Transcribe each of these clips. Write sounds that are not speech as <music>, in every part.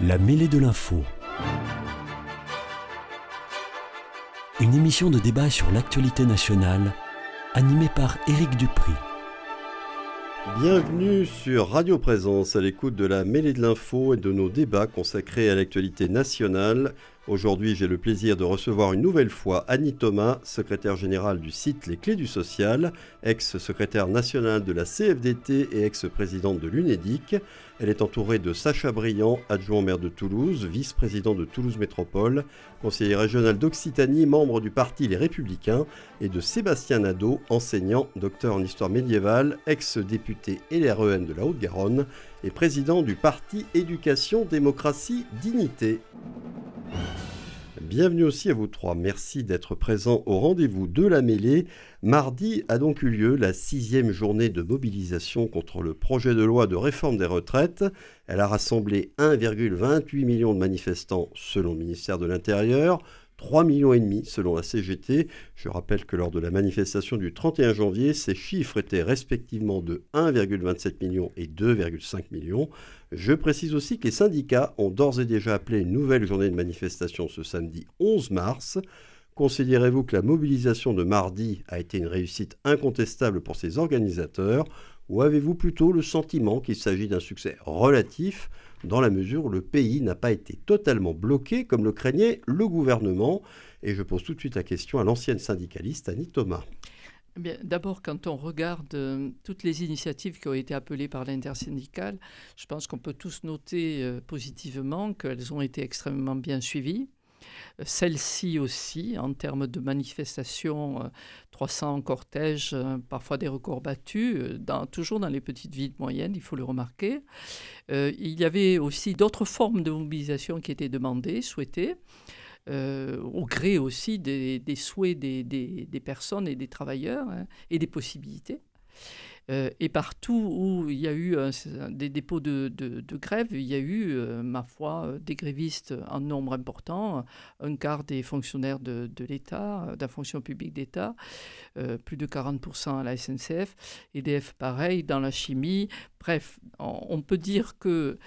La mêlée de l'info. Une émission de débat sur l'actualité nationale, animée par Éric Dupri. Bienvenue sur Radio Présence à l'écoute de la mêlée de l'info et de nos débats consacrés à l'actualité nationale. Aujourd'hui, j'ai le plaisir de recevoir une nouvelle fois Annie Thomas, secrétaire générale du site Les Clés du Social, ex-secrétaire nationale de la CFDT et ex-présidente de l'UNEDIC. Elle est entourée de Sacha Briand, adjoint maire de Toulouse, vice-président de Toulouse Métropole, conseiller régional d'Occitanie, membre du parti Les Républicains, et de Sébastien Nadeau, enseignant, docteur en histoire médiévale, ex-député LREN de la Haute-Garonne et président du parti Éducation, Démocratie, Dignité. Bienvenue aussi à vous trois. Merci d'être présents au rendez-vous de la mêlée. Mardi a donc eu lieu la sixième journée de mobilisation contre le projet de loi de réforme des retraites. Elle a rassemblé 1,28 million de manifestants selon le ministère de l'Intérieur. 3,5 millions et demi selon la CGT. Je rappelle que lors de la manifestation du 31 janvier, ces chiffres étaient respectivement de 1,27 million et 2,5 millions. Je précise aussi que les syndicats ont d'ores et déjà appelé une nouvelle journée de manifestation ce samedi 11 mars. Considérez-vous que la mobilisation de mardi a été une réussite incontestable pour ses organisateurs ou avez-vous plutôt le sentiment qu'il s'agit d'un succès relatif? Dans la mesure où le pays n'a pas été totalement bloqué comme le craignait le gouvernement Et je pose tout de suite la question à l'ancienne syndicaliste Annie Thomas. Eh d'abord, quand on regarde euh, toutes les initiatives qui ont été appelées par l'intersyndicale, je pense qu'on peut tous noter euh, positivement qu'elles ont été extrêmement bien suivies. Celle-ci aussi, en termes de manifestations, 300 euh, cortèges, euh, parfois des records battus, euh, toujours dans les petites villes moyennes, il faut le remarquer. il y avait aussi d'autres formes de mobilisation qui étaient demandées, souhaitées. au gré aussi des, souhaits des, personnes et des travailleurs hein, et des possibilités. Euh, et partout où il y a eu des dépôts de, grève, il y a eu, euh, ma foi, euh, des grévistes en nombre important, un quart des fonctionnaires de, l'État, de la fonction publique d'État, plus de 40% à la SNCF, EDF pareil, dans la chimie. Bref, on, peut dire que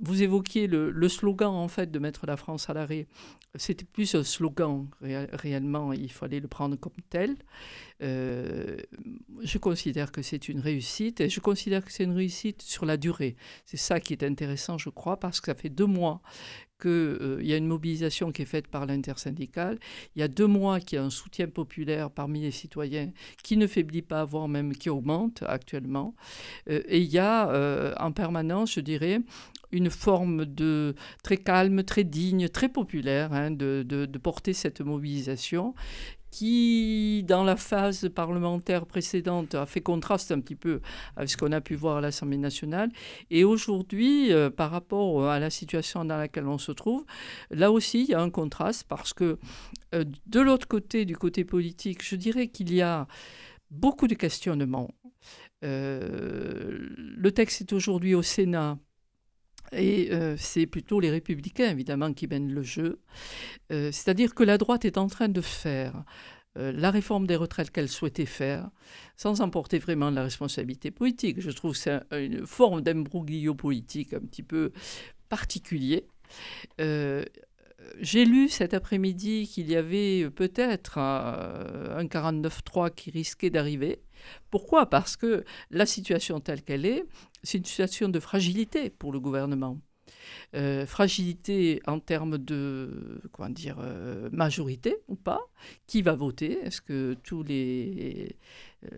vous évoquiez le, slogan en fait de mettre la France à l'arrêt. C'était plus un slogan réellement, il fallait le prendre comme tel. Euh, je considère que c'est une réussite et je considère que c'est une réussite sur la durée. C'est ça qui est intéressant, je crois, parce que ça fait deux mois qu'il euh, y a une mobilisation qui est faite par l'intersyndicale. Il y a deux mois qu'il y a un soutien populaire parmi les citoyens qui ne faiblit pas, voire même qui augmente actuellement. Euh, et il y a en permanence, je dirais, une forme de très calme, très digne, très populaire hein, de, de, porter cette mobilisation qui, dans la phase parlementaire précédente, a fait contraste un petit peu avec ce qu'on a pu voir à l'Assemblée nationale. Et aujourd'hui, euh, par rapport à la situation dans laquelle on se trouve, là aussi, il y a un contraste parce que euh, de l'autre côté, du côté politique, je dirais qu'il y a beaucoup de questionnements. Euh, le texte est aujourd'hui au Sénat et c'est plutôt les républicains, évidemment, qui mènent le jeu. C'est-à-dire que la droite est en train de faire la réforme des retraites qu'elle souhaitait faire, sans emporter vraiment la responsabilité politique. Je trouve que c'est une forme d'imbroglio politique un petit peu particulier. J'ai lu cet après-midi qu'il y avait peut-être un 49-3 qui risquait d'arriver. Pourquoi? Parce que la situation telle qu'elle est, c'est une situation de fragilité pour le gouvernement. Euh, fragilité en termes de dire, euh, majorité ou pas. Qui va voter? Est-ce que tous les, euh,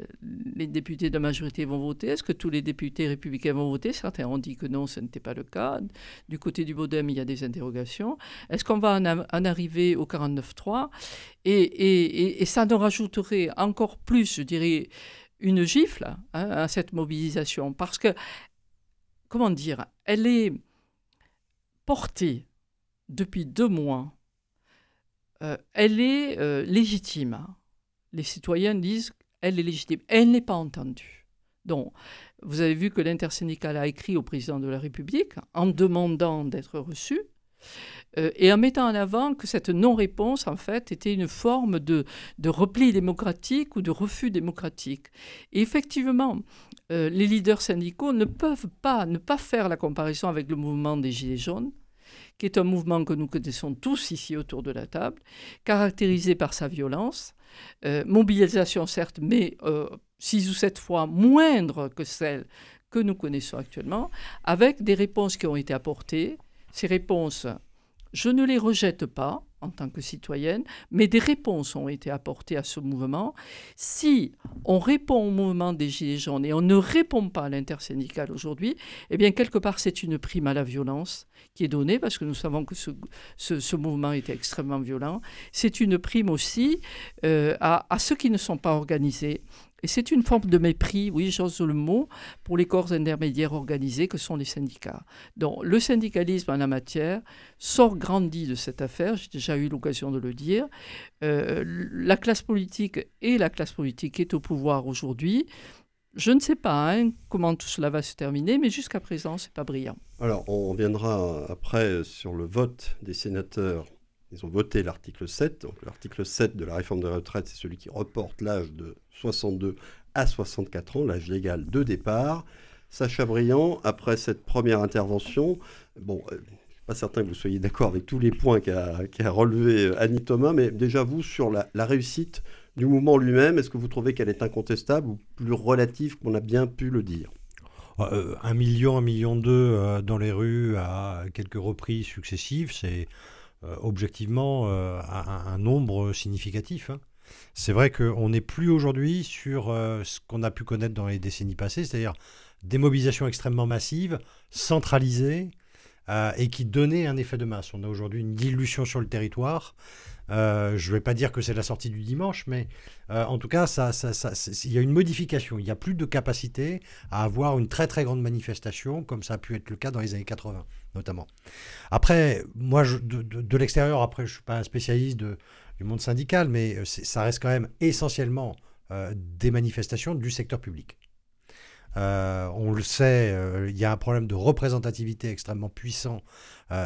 les députés de la majorité vont voter? Est-ce que tous les députés républicains vont voter? Certains ont dit que non, ce n'était pas le cas. Du côté du Bodem, il y a des interrogations. Est-ce qu'on va en, arriver au 49-3 et, et, et, ça nous rajouterait encore plus, je dirais, une gifle hein, à cette mobilisation parce que, comment dire, elle est portée depuis deux mois, euh, elle est euh, légitime. Les citoyens disent qu'elle est légitime. Elle n'est pas entendue. Donc, vous avez vu que l'intersyndicale a écrit au président de la République en demandant d'être reçu. Euh, et en mettant en avant que cette non-réponse, en fait, était une forme de, repli démocratique ou de refus démocratique. Et effectivement, euh, les leaders syndicaux ne peuvent pas ne pas faire la comparaison avec le mouvement des Gilets jaunes, qui est un mouvement que nous connaissons tous ici autour de la table, caractérisé par sa violence, euh, mobilisation certes, mais six ou sept fois moindre que celle que nous connaissons actuellement, avec des réponses qui ont été apportées. Ces réponses, je ne les rejette pas en tant que citoyenne, mais des réponses ont été apportées à ce mouvement. Si on répond au mouvement des Gilets jaunes et on ne répond pas à l'intersyndicale aujourd'hui, eh bien, quelque part, c'est une prime à la violence qui est donnée, parce que nous savons que ce, mouvement était extrêmement violent. C'est une prime aussi euh, à ceux qui ne sont pas organisés, et c'est une forme de mépris, oui, j'ose le mot, pour les corps intermédiaires organisés que sont les syndicats. Donc le syndicalisme en la matière sort grandi de cette affaire, j'ai déjà eu l'occasion de le dire. Euh, la classe politique et la classe politique est au pouvoir aujourd'hui. Je ne sais pas hein, comment tout cela va se terminer, mais jusqu'à présent, c'est pas brillant. Alors, on reviendra après sur le vote des sénateurs ils ont voté l'article 7. Donc l'article 7 de la réforme des retraites, c'est celui qui reporte l'âge de 62 à 64 ans, l'âge légal de départ. Sacha Briand, après cette première intervention, bon, euh, je ne suis pas certain que vous soyez d'accord avec tous les points qu'a qu relevé euh, Annie Thomas, mais déjà vous, sur la, réussite du mouvement lui-même, est-ce que vous trouvez qu'elle est incontestable ou plus relative qu'on a bien pu le dire? Euh, un million, un million deux dans les rues à quelques reprises successives, c'est objectivement euh, un, nombre significatif. Hein. C'est vrai qu'on n'est plus aujourd'hui sur euh, ce qu'on a pu connaître dans les décennies passées, c'est-à-dire des mobilisations extrêmement massives, centralisées, et qui donnaient un effet de masse. On a aujourd'hui une dilution sur le territoire. Je ne vais pas dire que c'est la sortie du dimanche, mais en tout cas, il y a une modification. Il n'y a plus de capacité à avoir une très très grande manifestation, comme ça a pu être le cas dans les années 80 notamment. Après, moi, de, l'extérieur, après, je ne suis pas un spécialiste du monde syndical, mais euh, ça reste quand même essentiellement euh, des manifestations du secteur public. Euh, on le sait, il y a un problème de représentativité extrêmement puissant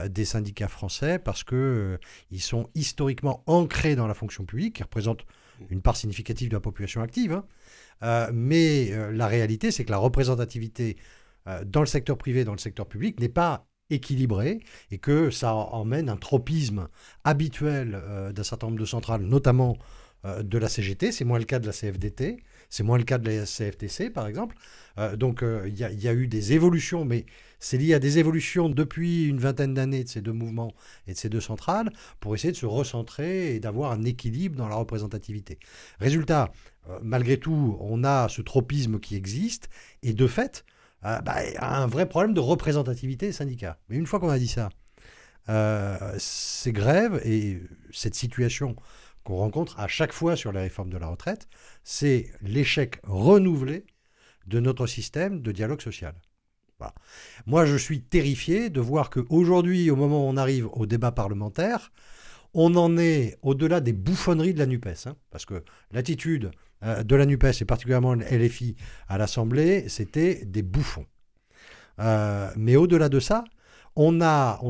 des syndicats français parce que ils sont historiquement ancrés dans la fonction publique, qui représente une part significative de la population active. Hein. mais la réalité, c'est que la représentativité dans le secteur privé, dans le secteur public, n'est pas équilibré et que ça emmène un tropisme habituel euh, d'un certain nombre de centrales, notamment euh, de la CGT. C'est moins le cas de la CFDT, c'est moins le cas de la CFTC, par exemple. Euh, donc il y, a eu des évolutions, mais c'est lié à des évolutions depuis une vingtaine d'années de ces deux mouvements et de ces deux centrales pour essayer de se recentrer et d'avoir un équilibre dans la représentativité. Résultat, malgré tout, on a ce tropisme qui existe et de fait, euh, bah, un vrai problème de représentativité des syndicats. Mais une fois qu'on a dit ça, euh, ces grèves et cette situation qu'on rencontre à chaque fois sur les réformes de la retraite, c'est l'échec renouvelé de notre système de dialogue social. Moi, je suis terrifié de voir qu'aujourd'hui, au moment où on arrive au débat parlementaire, on en est au-delà des bouffonneries de la NUPES. Hein, parce que l'attitude euh, de la NUPES et particulièrement LFI à l'Assemblée, c'était des bouffons. Euh, mais au-delà de ça, on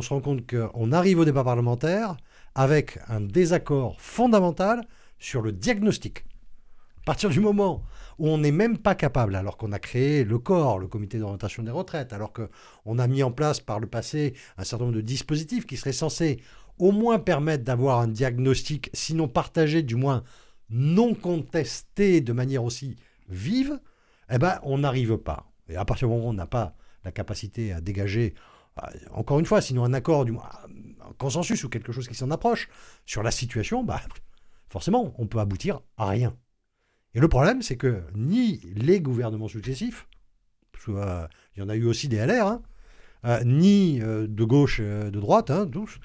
se rend compte qu'on arrive au débat parlementaire avec un désaccord fondamental sur le diagnostic. À partir du moment où on n'est même pas capable, alors qu'on a créé le corps, le comité d'orientation des retraites, alors qu'on a mis en place par le passé un certain nombre de dispositifs qui seraient censés au moins permettre d'avoir un diagnostic, sinon partagé, du moins non contesté de manière aussi vive, eh ben, on n'arrive pas. Et à partir du moment où on n'a pas la capacité à dégager, euh, encore une fois, sinon un accord, du moins un consensus ou quelque chose qui s'en approche sur la situation, bah, forcément, on peut aboutir à rien. Et le problème, c'est que ni les gouvernements successifs, soit il y en a eu aussi des LR, hein, euh, ni euh, de gauche, de droite, hein, tous,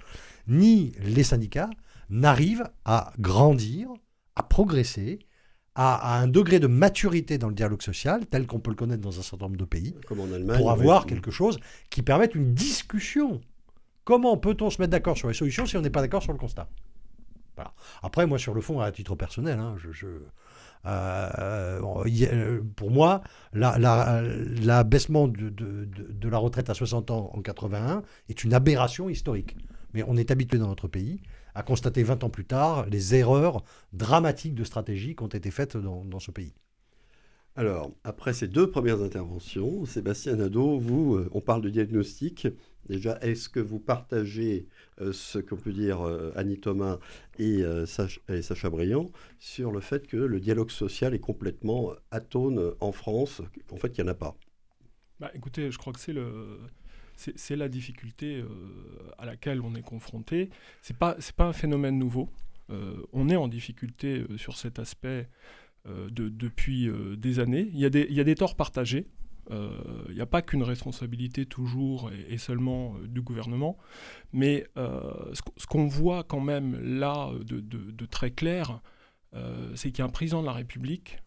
ni les syndicats n'arrivent à grandir à progresser à, un degré de maturité dans le dialogue social, tel qu'on peut le connaître dans un certain nombre de pays, pour avoir quelque chose qui permette une discussion. Comment peut-on se mettre d'accord sur les solutions si on n'est pas d'accord sur le constat? Après, moi, sur le fond, à titre personnel, hein, euh, pour moi, l'abaissement la, de, de, la retraite à 60 ans en 81 est une aberration historique. Mais on est habitué dans notre pays à constater 20 ans plus tard les erreurs dramatiques de stratégie qui ont été faites dans, ce pays. Alors, après ces deux premières interventions, Sébastien Nadeau, vous, euh, on parle de diagnostic. Déjà, est-ce que vous partagez euh, ce qu'on peut dire euh, Annie Thomas et, Sacha, Briand sur le fait que le dialogue social est complètement atone en France, qu'en fait, il n'y en a pas? Bah, Écoutez, je crois que c'est le la difficulté à laquelle on est confronté. Ce n'est pas, un phénomène nouveau. On est en difficulté sur cet aspect de, depuis des années. Il y, a des, torts partagés. Il n'y a pas qu'une responsabilité toujours et, seulement du gouvernement. Mais ce, qu'on voit quand même là de, très clair, c'est qu'il y a un président de la République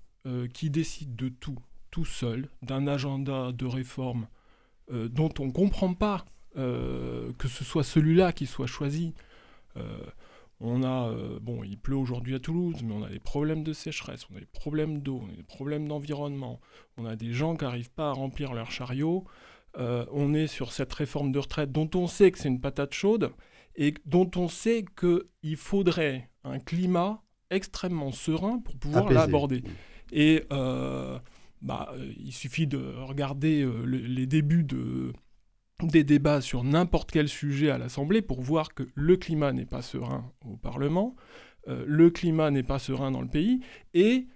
qui décide de tout, tout seul, d'un agenda de réforme euh, dont on ne comprend pas euh, que ce soit celui-là qui soit choisi. Euh, on a, bon, il pleut aujourd'hui à Toulouse, mais on a des problèmes de sécheresse, on a des problèmes d'eau, on a des problèmes d'environnement, on a des gens qui n'arrivent pas à remplir leur chariot. on est sur cette réforme de retraite dont on sait que c'est une patate chaude et dont on sait qu'il faudrait un climat extrêmement serein pour pouvoir l'aborder. Et bah, euh, il suffit de regarder euh, les débuts de, des débats sur n'importe quel sujet à l'Assemblée pour voir que le climat n'est pas serein au Parlement, euh, le climat n'est pas serein dans le pays, et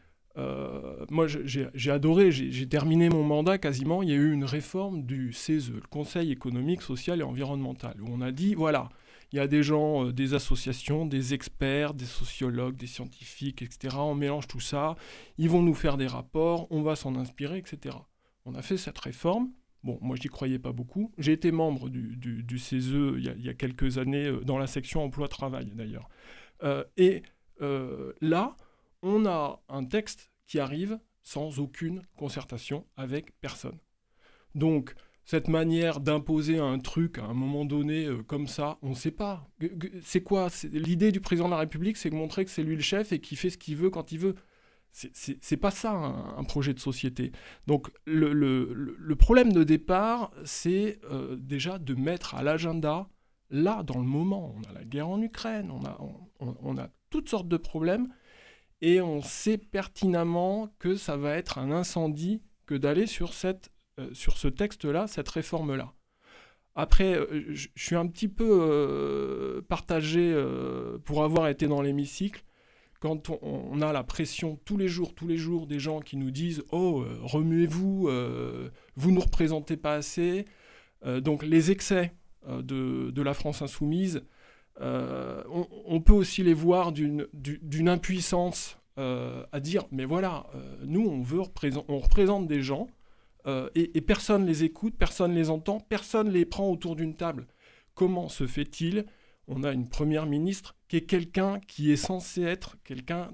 moi j'ai adoré, j'ai terminé mon mandat quasiment, il y a eu une réforme du CESE, le Conseil économique, social et environnemental, où on a dit, voilà, il y a des gens, euh, des associations, des experts, des sociologues, des scientifiques, etc. On mélange tout ça. Ils vont nous faire des rapports, on va s'en inspirer, etc. On a fait cette réforme. Bon, moi, je n'y croyais pas beaucoup. J'ai été membre du, CESE il y, a, quelques années, euh, dans la section emploi-travail, d'ailleurs. Euh, et là, on a un texte qui arrive sans aucune concertation avec personne. Donc, cette manière d'imposer un truc à un moment donné euh, comme ça, on ne sait pas. C'est quoi? L'idée du président de la République, c'est de montrer que c'est lui le chef et qu'il fait ce qu'il veut quand il veut. C'est pas ça un, projet de société. Donc le, problème de départ, c'est euh, déjà de mettre à l'agenda, là, dans le moment, on a la guerre en Ukraine, on a, toutes sortes de problèmes, et on sait pertinemment que ça va être un incendie que d'aller sur euh, sur ce texte-là, cette réforme-là. Après, euh, je suis un petit peu partagé pour avoir été dans l'hémicycle. Quand on, a la pression tous les jours, tous les jours, des gens qui nous disent Oh, remuez-vous, vous ne nous représentez pas assez. donc, les excès de, la France insoumise, on, peut aussi les voir d'une impuissance à dire Mais voilà, nous, on, représente des gens euh, et, personne les écoute, personne les entend, personne les prend autour d'une table. Comment se fait-il? On a une première ministre qui quelqu'un qui est censé être quelqu'un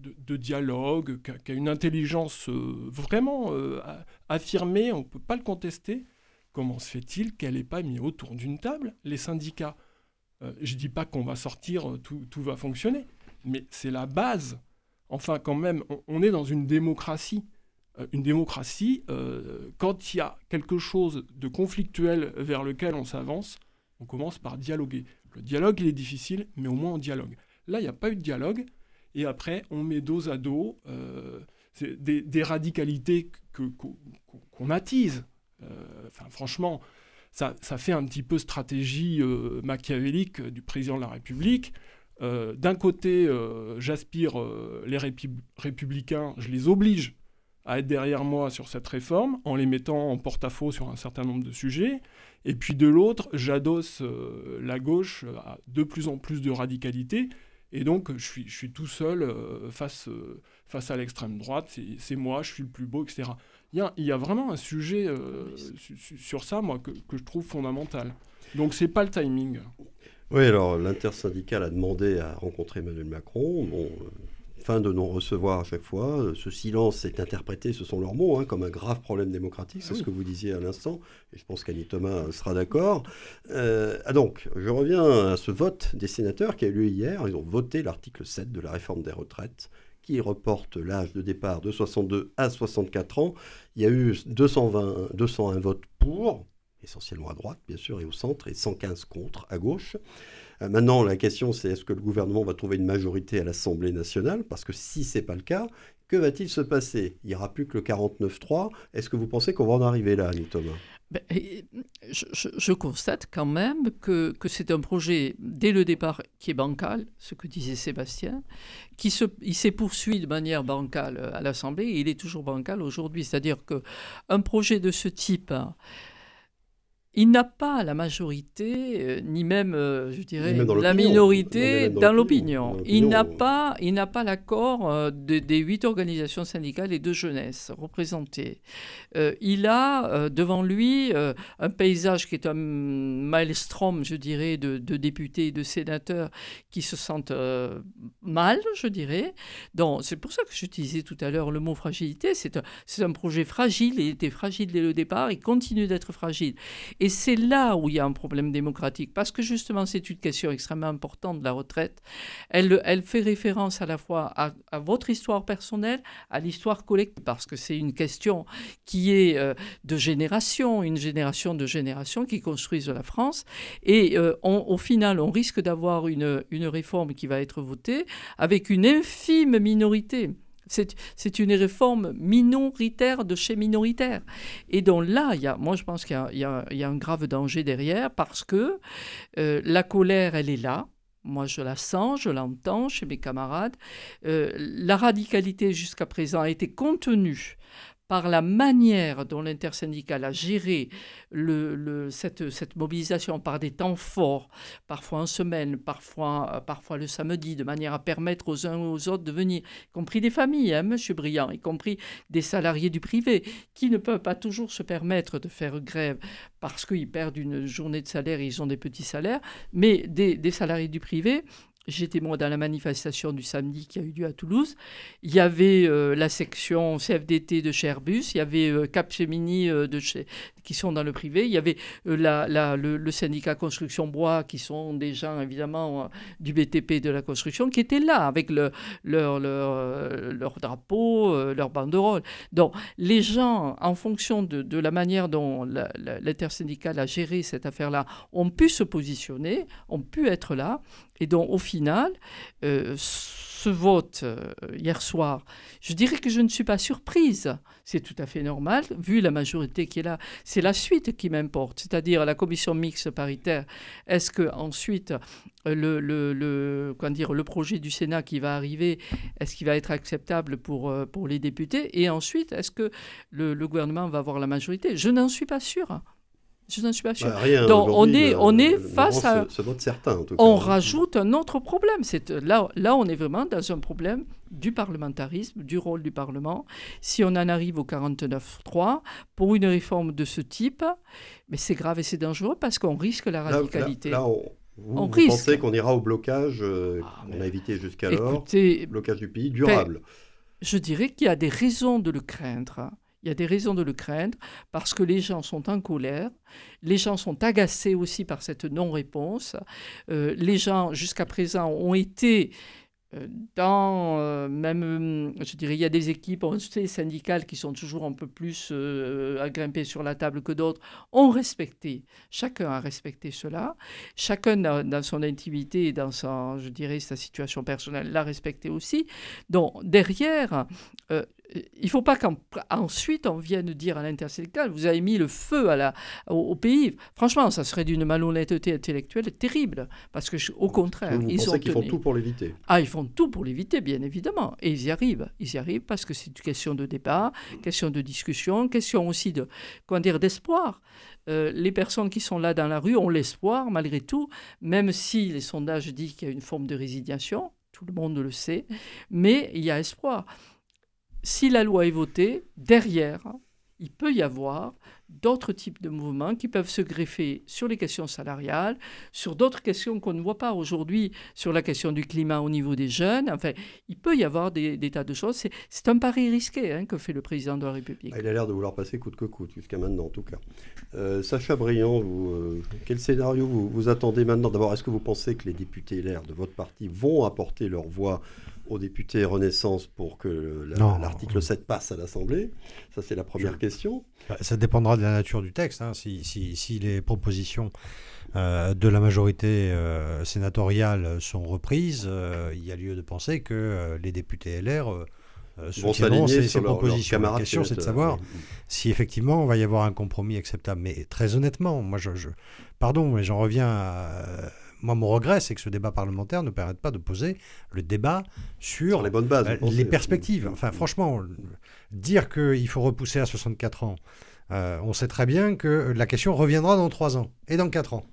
de, dialogue, qui a, une intelligence euh, vraiment euh, affirmée, on ne peut pas le contester. Comment se fait-il qu'elle n'ait pas mis autour d'une table les syndicats? Je ne dis pas qu'on va sortir, tout, tout va fonctionner, mais c'est la base. Enfin, quand même, on est dans une démocratie. Euh, une démocratie, euh, quand il y a quelque chose de conflictuel vers lequel on s'avance, on commence par dialoguer. Le dialogue, il est difficile, mais au moins on dialogue. Là, il n'y a pas eu de dialogue, et après, on met dos à dos euh, des, radicalités qu'on attise. Enfin, franchement, ça, ça, fait un petit peu stratégie machiavélique du président de la République. D'un côté, j'aspire les républicains, je les oblige à être derrière moi sur cette réforme en les mettant en porte-à-faux sur un certain nombre de sujets. Et puis de l'autre, j'adosse euh, la gauche à de plus en plus de radicalité. Et donc, je suis, je suis tout seul euh, face, euh, face à l'extrême droite. C'est moi, je suis le plus beau, etc. Il y a, il y a vraiment un sujet sur ça, moi, que, que, je trouve fondamental. Donc, c'est pas le timing. Oui, alors l'intersyndicale a demandé à rencontrer Emmanuel Macron. Bon, fin de non-recevoir à chaque fois. Ce silence est interprété, ce sont leurs mots, hein, comme un grave problème démocratique, c'est ce que vous disiez à l'instant, et je pense qu'Annie Thomas sera d'accord. Euh, ah donc, je reviens à ce vote des sénateurs qui a eu lieu hier. Ils ont voté l'article 7 de la réforme des retraites qui reporte l'âge de départ de 62 à 64 ans. Il y a eu 220, 201 votes pour, essentiellement à droite, bien sûr, et au centre, et 115 contre à gauche. Euh, maintenant, la question, c'est est-ce que le gouvernement va trouver une majorité à l'Assemblée nationale? Parce que si ce n'est pas le cas, que va-t-il se passer? Il n'y aura plus que le 49-3. Est-ce que vous pensez qu'on va en arriver là, Annie Thomas? Ben, je, constate quand même que, que c'est un projet, dès le départ, qui est bancal, ce que disait Sébastien, qui se, il s'est poursuivi de manière bancale à l'Assemblée et il est toujours bancal aujourd'hui. C'est-à-dire qu'un projet de ce type il n'a pas la majorité, euh, ni même, euh, je dirais, la minorité dans l'opinion. Il n'a pas, il n'a pas l'accord euh, des huit organisations syndicales et de jeunesse représentées. il a devant lui un paysage qui est un maelstrom, je dirais, de, députés et de sénateurs qui se sentent mal, je dirais. Donc, c'est pour ça que j'utilisais tout à l'heure le mot fragilité. C'est un, un projet fragile. Il était fragile dès le départ. Il continue d'être fragile. Et c'est là où il y a un problème démocratique, parce que justement, c'est une question extrêmement importante de la retraite. Elle, fait référence à la fois à, votre histoire personnelle, à l'histoire collective, parce que c'est une question qui est euh, de génération, une génération de générations qui construisent la France. Et euh, au final, on risque d'avoir une réforme qui va être votée avec une infime minorité c'est une réforme minoritaire de chez minoritaire. Et donc là, y a, moi je pense qu'il y, a un grave danger derrière parce que euh, la colère, elle est là. Moi, je la sens, je l'entends chez mes camarades. Euh, la radicalité jusqu'à présent a été contenue par la manière dont l'intersyndicale a géré cette, mobilisation par des temps forts, parfois en semaine, parfois, le samedi, de manière à permettre aux uns aux autres de venir, y compris des familles, hein, Monsieur Briand, y compris des salariés du privé, qui ne peuvent pas toujours se permettre de faire grève parce qu'ils perdent une journée de salaire ils ont des petits salaires, mais des salariés du privé J'étais moi dans la manifestation du samedi qui a eu lieu à Toulouse. Il y avait euh, la section CFDT de chez il y avait euh, Capgemini euh, de chez, qui sont dans le privé, il y avait la, le, syndicat Construction Bois qui sont des gens évidemment du BTP de la construction qui étaient là avec le, leur, leur, leur drapeau, leur banderole. Donc les gens, en fonction de, de la manière dont l'intersyndicale a géré cette affaire-là, ont pu se positionner, ont pu être là. Et donc, au final, euh, ce vote euh, hier soir, je dirais que je ne suis pas surprise. C'est tout à fait normal, vu la majorité qui est là. C'est la suite qui m'importe, c'est-à-dire la commission mixte paritaire. Est-ce que ensuite le, le, le, dire, le projet du Sénat qui va arriver, est-ce qu'il va être acceptable pour, euh, pour les députés? Et ensuite, est-ce que le gouvernement va avoir la majorité? Je n'en suis pas sûre. Je n'en suis pas sûr. Bah, Donc on est, on est face à... Ce, vote certain, en tout cas. On rajoute un autre problème. Là, là, on est vraiment dans un problème du parlementarisme, du rôle du Parlement. Si on en arrive au 49-3 pour une réforme de ce type, mais c'est grave et c'est dangereux parce qu'on risque la radicalité. Là, on, vous, pensez qu'on ira au blocage euh, ah, qu'on a évité jusqu'alors, blocage du pays durable Je dirais qu'il y a des raisons de le craindre. Il y a des raisons de le craindre parce que les gens sont en colère, les gens sont agacés aussi par cette non-réponse. Euh, les gens, jusqu'à présent, ont été euh, dans euh, même, je dirais, il y a des équipes, on sait, syndicales qui sont toujours un peu plus à grimper sur la table que d'autres, ont respecté, chacun a respecté cela, chacun dans, son intimité et dans sa, je dirais, sa situation personnelle l'a respecté aussi. Donc derrière, il ne faut pas qu'ensuite on vienne dire à l'intersyndicale, vous avez mis le feu à la, au, pays. Franchement, ça serait d'une malhonnêteté intellectuelle terrible, parce que au contraire, vous ils pensez qu'ils font tout pour l'éviter? Ah, ils font tout pour l'éviter, bien évidemment, et ils y arrivent. Ils y arrivent parce que c'est une question de débat, question de discussion, question aussi de, comment dire, d'espoir. Euh, les personnes qui sont là dans la rue ont l'espoir, malgré tout, même si les sondages disent qu'il y a une forme de résignation, tout le monde le sait, mais il y a espoir si la loi est votée, derrière, il peut y avoir d'autres types de mouvements qui peuvent se greffer sur les questions salariales, sur d'autres questions qu'on ne voit pas aujourd'hui, sur la question du climat au niveau des jeunes. Enfin, il peut y avoir des, tas de choses. C'est un pari risqué hein, que fait le président de la République. Ah, il a l'air de vouloir passer coûte que coûte, jusqu'à maintenant en tout cas. Euh, Sacha Briand, vous, euh, quel scénario vous, vous attendez maintenant? D'abord, est-ce que vous pensez que les députés LR de votre parti vont apporter leur voix aux députés Renaissance pour que l'article 7 passe à l'Assemblée? Ça, c'est la première question. question. Bah, ça dépendra de la nature du texte. Hein. Si, si, si, les propositions euh, de la majorité euh, sénatoriale sont reprises, euh, il y a lieu de penser que les députés LR soutiendront ces, ces propositions. la question, c'est de savoir si effectivement on va y avoir un compromis acceptable. Mais très honnêtement, moi, je, je pardon, mais j'en reviens à moi, mon regret, c'est que ce débat parlementaire ne permette pas de poser le débat sur, les bonnes bases, euh, les perspectives. Enfin, franchement, dire qu'il faut repousser à 64 ans, euh, on sait très bien que la question reviendra dans 3 ans et dans 4 ans.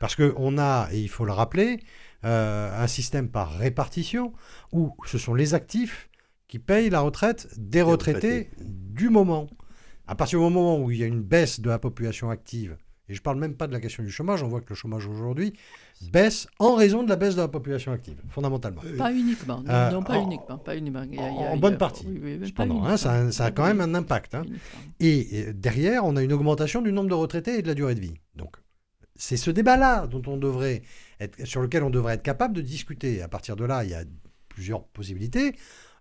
Parce qu'on a, et il faut le rappeler, euh, un système par répartition où ce sont les actifs qui payent la retraite des retraités, du moment. À partir du moment où il y a une baisse de la population active, et je ne parle même pas de la question du chômage, on voit que le chômage aujourd'hui baisse en raison de la baisse de la population active, fondamentalement. Pas uniquement, non, euh, pas, uniquement pas, uniquement en bonne partie, cependant, hein, ça, ça, a quand même un impact. Hein. Et, derrière, on a une augmentation du nombre de retraités et de la durée de vie. Donc, c'est ce débat-là dont on devrait être, sur lequel on devrait être capable de discuter. À partir de là, il y a plusieurs possibilités.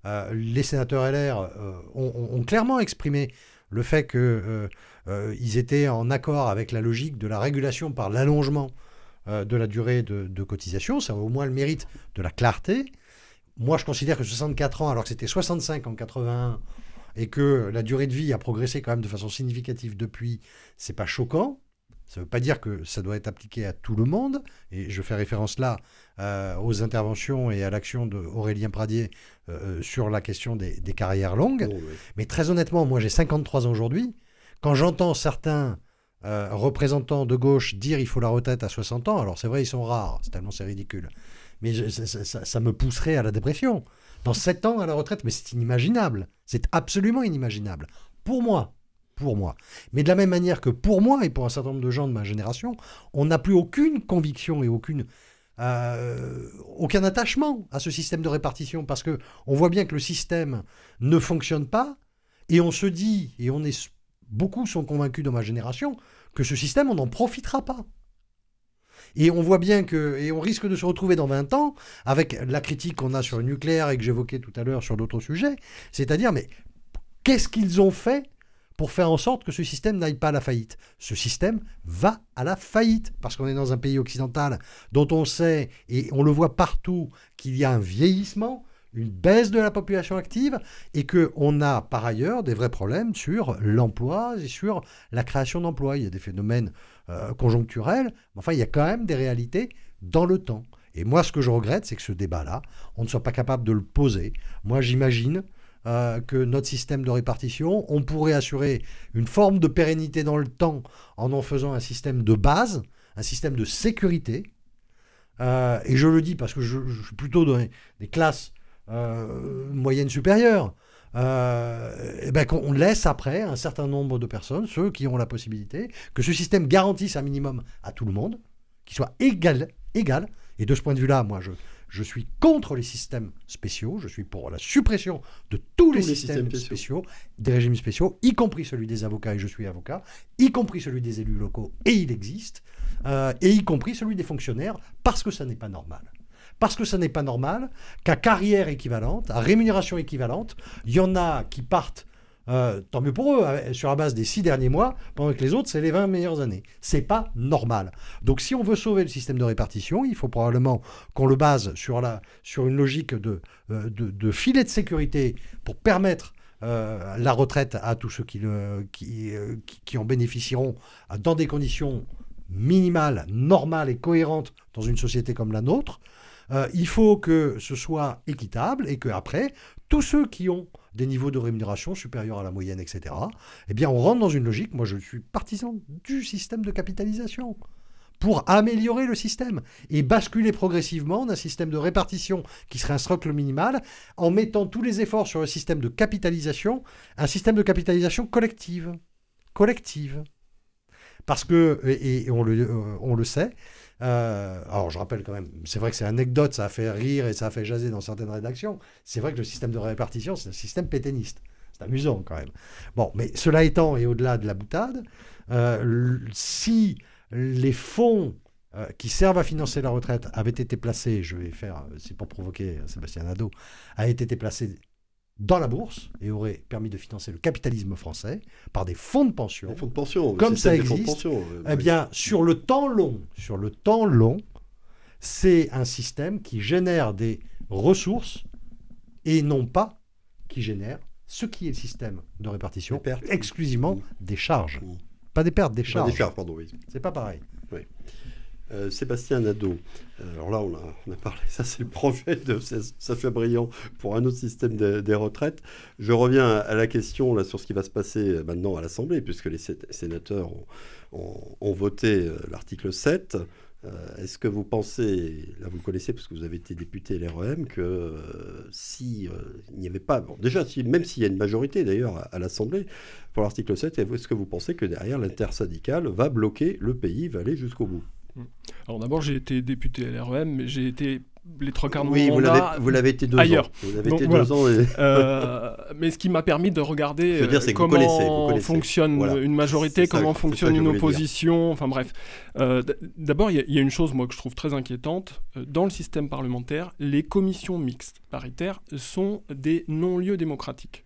Euh, les sénateurs LR euh, ont, ont, clairement exprimé le fait qu'ils euh, euh, étaient en accord avec la logique de la régulation par l'allongement euh, de la durée de, cotisation, ça a au moins le mérite de la clarté. Moi, je considère que 64 ans, alors que c'était 65 en 81, et que la durée de vie a progressé quand même de façon significative depuis, c'est pas choquant. Ça ne veut pas dire que ça doit être appliqué à tout le monde, et je fais référence là euh, aux interventions et à l'action d'Aurélien Pradier euh, sur la question des, carrières longues. Oh, Mais très honnêtement, moi j'ai 53 ans aujourd'hui. Quand j'entends certains euh, représentants de gauche dire il faut la retraite à 60 ans, alors c'est vrai, ils sont rares, c'est tellement c'est ridicule. Mais ça, me pousserait à la dépression. Dans 7 ans à la retraite, mais c'est inimaginable. C'est absolument inimaginable. Pour moi, pour moi. Mais de la même manière que pour moi et pour un certain nombre de gens de ma génération, on n'a plus aucune conviction et euh, aucun attachement à ce système de répartition parce que on voit bien que le système ne fonctionne pas et on se dit et on est beaucoup sont convaincus dans ma génération que ce système on n'en profitera pas. Et on voit bien que, et on risque de se retrouver dans 20 ans avec la critique qu'on a sur le nucléaire et que j'évoquais tout à l'heure sur d'autres sujets, c'est-à-dire, mais qu'est-ce qu'ils ont fait pour faire en sorte que ce système n'aille pas à la faillite? Ce système va à la faillite, parce qu'on est dans un pays occidental dont on sait, et on le voit partout, qu'il y a un vieillissement, une baisse de la population active, et qu'on a par ailleurs des vrais problèmes sur l'emploi et sur la création d'emplois. Il y a des phénomènes euh, conjoncturels, mais enfin il y a quand même des réalités dans le temps. Et moi, ce que je regrette, c'est que ce débat-là, on ne soit pas capable de le poser. Moi, j'imagine euh, que notre système de répartition. On pourrait assurer une forme de pérennité dans le temps en en faisant un système de base, un système de sécurité. Euh, et je le dis parce que je, suis plutôt dans des classes euh, moyennes supérieures. Eh ben, qu'on laisse après un certain nombre de personnes, ceux qui ont la possibilité, que ce système garantisse un minimum à tout le monde, qui soit égal, égal. Et de ce point de vue-là, moi, je, je suis contre les systèmes spéciaux, je suis pour la suppression de tous, les, systèmes, spéciaux. des régimes spéciaux, y compris celui des avocats, et je suis avocat, y compris celui des élus locaux, et il existe, euh, et y compris celui des fonctionnaires, parce que ça n'est pas normal. Parce que ça n'est pas normal qu'à carrière équivalente, à rémunération équivalente, il y en a qui partent euh, tant mieux pour eux, hein, sur la base des six derniers mois, pendant que les autres, c'est les 20 meilleures années. C'est pas normal. Donc si on veut sauver le système de répartition, il faut probablement qu'on le base sur, la, sur une logique de, euh, de, filet de sécurité pour permettre euh, la retraite à tous ceux qui, qui, qui, en bénéficieront dans des conditions minimales, normales et cohérentes dans une société comme la nôtre. Il faut que ce soit équitable et que après tous ceux qui ont des niveaux de rémunération supérieurs à la moyenne, etc., eh bien, on rentre dans une logique. Moi, je suis partisan du système de capitalisation pour améliorer le système et basculer progressivement d'un système de répartition qui serait un socle minimal en mettant tous les efforts sur le système de capitalisation, un système de capitalisation collective. Collective. Parce que, et, on, le, euh, on le sait, euh, alors je rappelle quand même, c'est vrai que c'est anecdote, ça a fait rire et ça a fait jaser dans certaines rédactions. C'est vrai que le système de répartition, c'est un système pétainiste. C'est amusant quand même. Bon, mais cela étant, et au-delà de la boutade, euh, si les fonds euh, qui servent à financer la retraite avaient été placés, je vais faire, c'est pour provoquer Sébastien Nadeau, a été placés dans la bourse et aurait permis de financer le capitalisme français par des fonds de pension. Les fonds de pension, Comme ça des existe, pension, Eh oui. bien, sur le temps long, sur le temps long, c'est un système qui génère des ressources et non pas qui génère ce qui est le système de répartition, Des exclusivement Mmh. des charges. Mmh. Pas des pertes, des charges. des charges, pardon, oui. C'est pas pareil. Euh, Sébastien Nadeau, Euh, alors là on a, parlé, ça c'est le projet de Sacha Briand pour un autre système de- des retraites. Je reviens à, la question là, sur ce qui va se passer euh, maintenant à l'Assemblée, puisque les sé- sénateurs ont, voté l'article 7. Euh, Est-ce que vous pensez, là vous le connaissez parce que vous avez été député LREM, que euh, si il n'y avait pas, déjà si, même s'il y a une majorité d'ailleurs à, à l'Assemblée pour l'article 7, est-ce que vous pensez que derrière l'intersyndicale va bloquer le pays, va aller jusqu'au bout? Alors d'abord, j'ai été député LREM, mais j'ai été les trois quarts de Oui, mon vous mandat, l'avez, vous l'avez été deux ailleurs. ans. Vous l'avez Donc, été voilà. deux ans. et- Euh, mais ce qui m'a permis de regarder dire, euh, vous comment connaissez, vous connaissez. fonctionne Voilà. une majorité, comment ça fonctionne une dire. opposition, enfin bref. Euh, D'abord, il y, a- il y a une chose, moi, que je trouve très inquiétante. Dans le système parlementaire, les commissions mixtes paritaires sont des non-lieux démocratiques.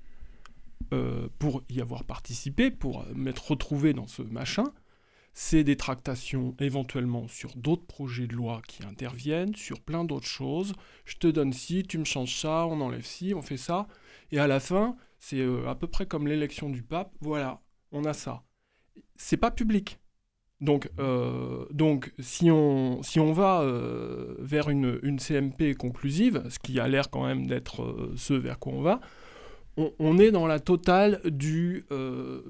Euh, pour y avoir participé, pour m'être retrouvé dans ce machin, c'est des tractations éventuellement sur d'autres projets de loi qui interviennent, sur plein d'autres choses. Je te donne ci, tu me changes ça, on enlève ci, on fait ça. Et à la fin, c'est euh, à peu près comme l'élection du pape. Voilà, on a ça. C'est pas public. Donc, euh, donc si, on, si on va euh, vers une, CMP conclusive, ce qui a l'air quand même d'être ce vers quoi on va, on, est dans la totale du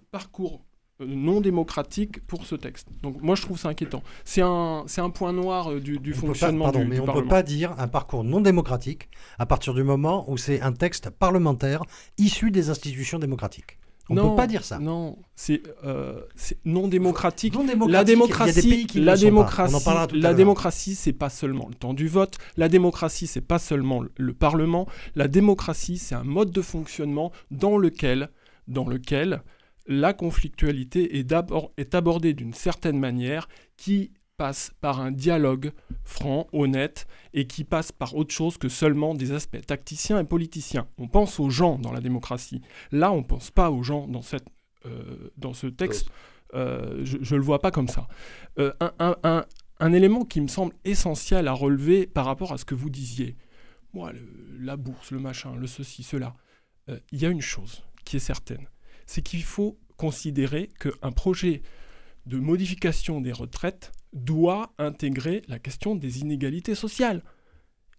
parcours non démocratique pour ce texte. Donc moi je trouve ça inquiétant. C'est un, c'est un point noir euh, du, du On peut pas- fonctionnement pardon, du, mais du on ne peut pas dire un parcours non démocratique à partir du moment où c'est un texte parlementaire issu des institutions démocratiques. On ne non, peut pas dire ça. Non, c'est euh, c'est non démocratique. Non La démocratique, il y a des démocratie, la démocratie, la démocratie, c'est pas seulement le temps du vote. La démocratie, c'est pas seulement le- le Parlement. La démocratie, c'est un mode de fonctionnement dans lequel, dans lequel la conflictualité est, est abordée d'une certaine manière qui passe par un dialogue franc, honnête, et qui passe par autre chose que seulement des aspects tacticiens et politiciens. On pense aux gens dans la démocratie. Là, on ne pense pas aux gens dans, cette, euh, dans ce texte. Euh, je ne le vois pas comme ça. Euh, un, un- un- un élément qui me semble essentiel à relever par rapport à ce que vous disiez, moi, le- la bourse, le machin, le ceci, cela, il y a une chose qui est certaine, c'est qu'il faut considérer qu'un projet de modification des retraites doit intégrer la question des inégalités sociales.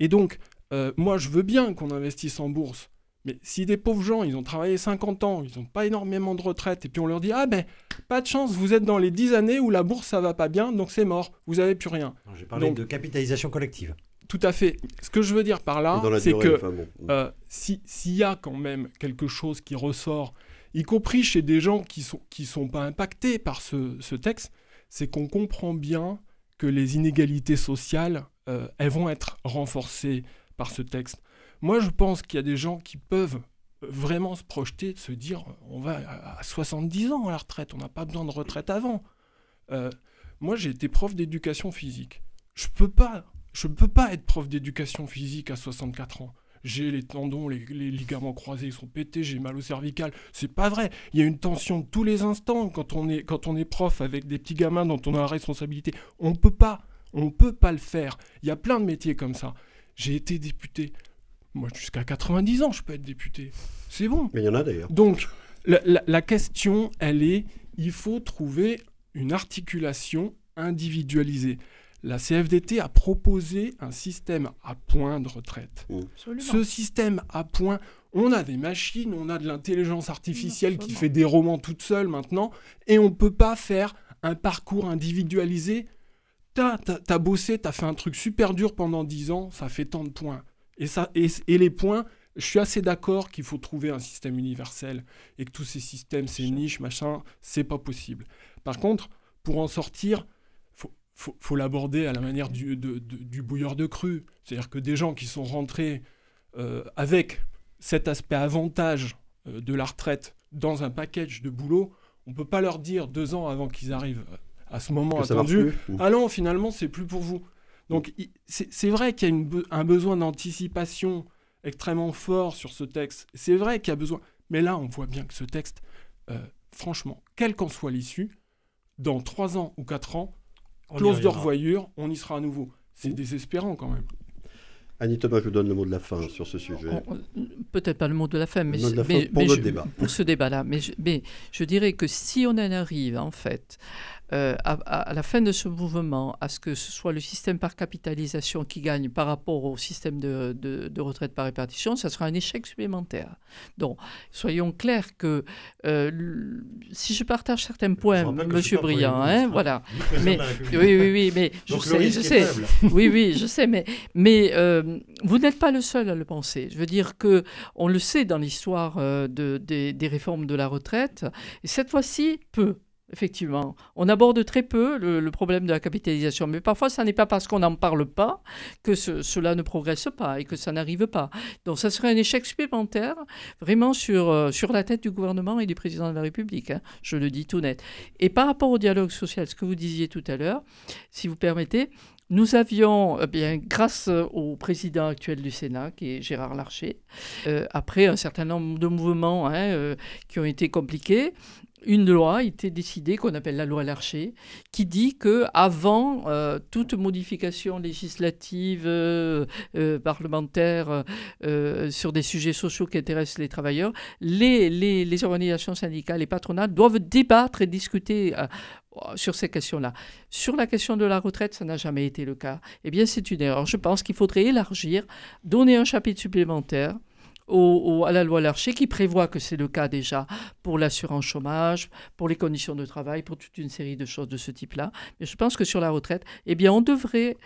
Et donc, euh, moi, je veux bien qu'on investisse en bourse, mais si des pauvres gens, ils ont travaillé 50 ans, ils n'ont pas énormément de retraite, et puis on leur dit, ah ben, pas de chance, vous êtes dans les 10 années où la bourse, ça va pas bien, donc c'est mort, vous n'avez plus rien. J'ai parlé Donc- de capitalisation collective. Tout à fait. Ce que je veux dire par là, c'est que bon. euh, si- s'il y a quand même quelque chose qui ressort, y compris chez des gens qui sont, qui sont pas impactés par ce, ce texte, c'est qu'on comprend bien que les inégalités sociales, euh, elles vont être renforcées par ce texte. Moi, je pense qu'il y a des gens qui peuvent vraiment se projeter, se dire, on va à à 70 ans à la retraite, on n'a pas besoin de retraite avant. Euh, moi, j'ai été prof d'éducation physique. Je peux peux pas être prof d'éducation physique à 64 ans. J'ai les tendons, les, les ligaments croisés ils sont pétés, j'ai mal au cervical. C'est pas vrai. Il y a une tension tous les instants quand on est, quand on est prof avec des petits gamins dont on a la responsabilité. On peut pas, on peut pas le faire. Il y a plein de métiers comme ça. J'ai été député. Moi, jusqu'à 90 ans, je peux être député. C'est bon. Mais il y en a d'ailleurs. Donc, la, la- la question, elle est, il faut trouver une articulation individualisée. La CFDT a proposé un système à points de retraite. Absolument. Ce système à points, on a des machines, on a de l'intelligence artificielle qui fait des romans toute seule maintenant, et on ne peut pas faire un parcours individualisé. T'as t'as- t'as bossé, t'as fait un truc super dur pendant 10 ans, ça fait tant de points. Et, ça, et, et les points, je suis assez d'accord qu'il faut trouver un système universel et que tous ces systèmes, ces niches, machin, c'est pas possible. Par contre, pour en sortir, faut, faut, l'aborder à la manière du, de- de- du bouilleur de cru. C'est-à-dire que des gens qui sont rentrés euh, avec cet aspect avantage euh, de la retraite dans un package de boulot, on peut pas leur dire deux ans avant qu'ils arrivent à ce moment Que attendu, plus. ah non, finalement, c'est plus pour vous. Donc, c'est vrai qu'il y a une un besoin d'anticipation extrêmement fort sur ce texte. C'est vrai qu'il y a besoin. Mais là, on voit bien que ce texte, euh, franchement, quelle qu'en soit l'issue, dans 3 ans ou 4 ans, clause de revoyure, on y sera à nouveau. C'est désespérant quand même. Annie Thomas, je vous donne le mot de la fin sur ce sujet. Peut-être pas le mot de la fin, mais, pour, notre débat. pour ce débat-là. Mais, mais je dirais que si on en arrive, en fait, euh, à, la fin de ce mouvement, à ce que ce soit le système par capitalisation qui gagne par rapport au système de, de, retraite par répartition, ça sera un échec supplémentaire. Donc, soyons clairs que euh, si je partage certains points, Monsieur Briand, hein, voilà. Mais, oui, oui, oui, mais je sais, je sais. Oui, oui, je sais, mais, mais euh, vous n'êtes pas le seul à le penser. Je veux dire que on le sait dans l'histoire de, des, des réformes de la retraite, et cette fois-ci, peu effectivement. On aborde très peu le, problème de la capitalisation, mais parfois, ce n'est pas parce qu'on n'en parle pas que cela ne progresse pas et que ça n'arrive pas. Donc, ça serait un échec supplémentaire, vraiment sur, euh, la tête du gouvernement et du président de la République. Hein. je le dis tout net. Et par rapport au dialogue social, ce que vous disiez tout à l'heure, si vous permettez, nous avions, eh grâce au président actuel du Sénat, qui est Gérard Larcher, euh, après un certain nombre de mouvements hein, euh, qui ont été compliqués, une loi a été décidée qu'on appelle la loi Larcher, qui dit que avant euh, toute modification législative, euh, euh, parlementaire sur des sujets sociaux qui intéressent les travailleurs, les, les, les organisations syndicales et patronales doivent débattre et discuter sur ces questions-là. Sur la question de la retraite, ça n'a jamais été le cas. Eh bien, c'est une erreur. Je pense qu'il faudrait élargir, donner un chapitre supplémentaire à la loi Larcher qui prévoit que c'est le cas déjà pour l'assurance chômage, pour les conditions de travail, pour toute une série de choses de ce type-là. Mais je pense que sur la retraite, eh bien, on devrait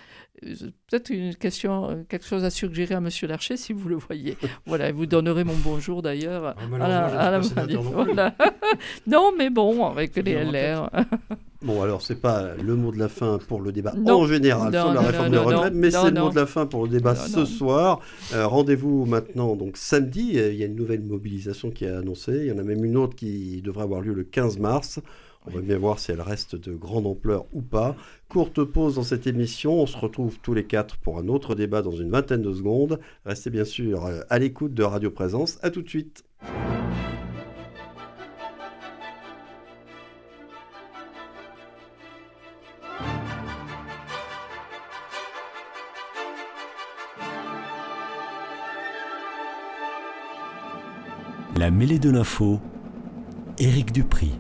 euh, peut-être une question, euh, quelque chose à suggérer à Monsieur Larcher si vous le voyez. <laughs> Voilà, vous donnerez mon bonjour d'ailleurs ah, à la, <laughs> non, mais bon, avec les LR. <laughs> Bon, alors, c'est pas le mot de la fin pour le débat en général sur la réforme des retraites, mais c'est le mot de la fin pour le débat ce soir. Euh, rendez-vous maintenant, donc samedi, il y a une nouvelle mobilisation qui est annoncée. Il y en a même une autre qui devrait avoir lieu le 15 mars. On va bien voir si elle reste de grande ampleur ou pas. Courte pause dans cette émission. On se retrouve tous les quatre pour un autre débat dans une vingtaine de secondes. Restez bien sûr euh, à l'écoute de Radio Présence. À tout de suite. La mêlée de l'info, Éric Dupri.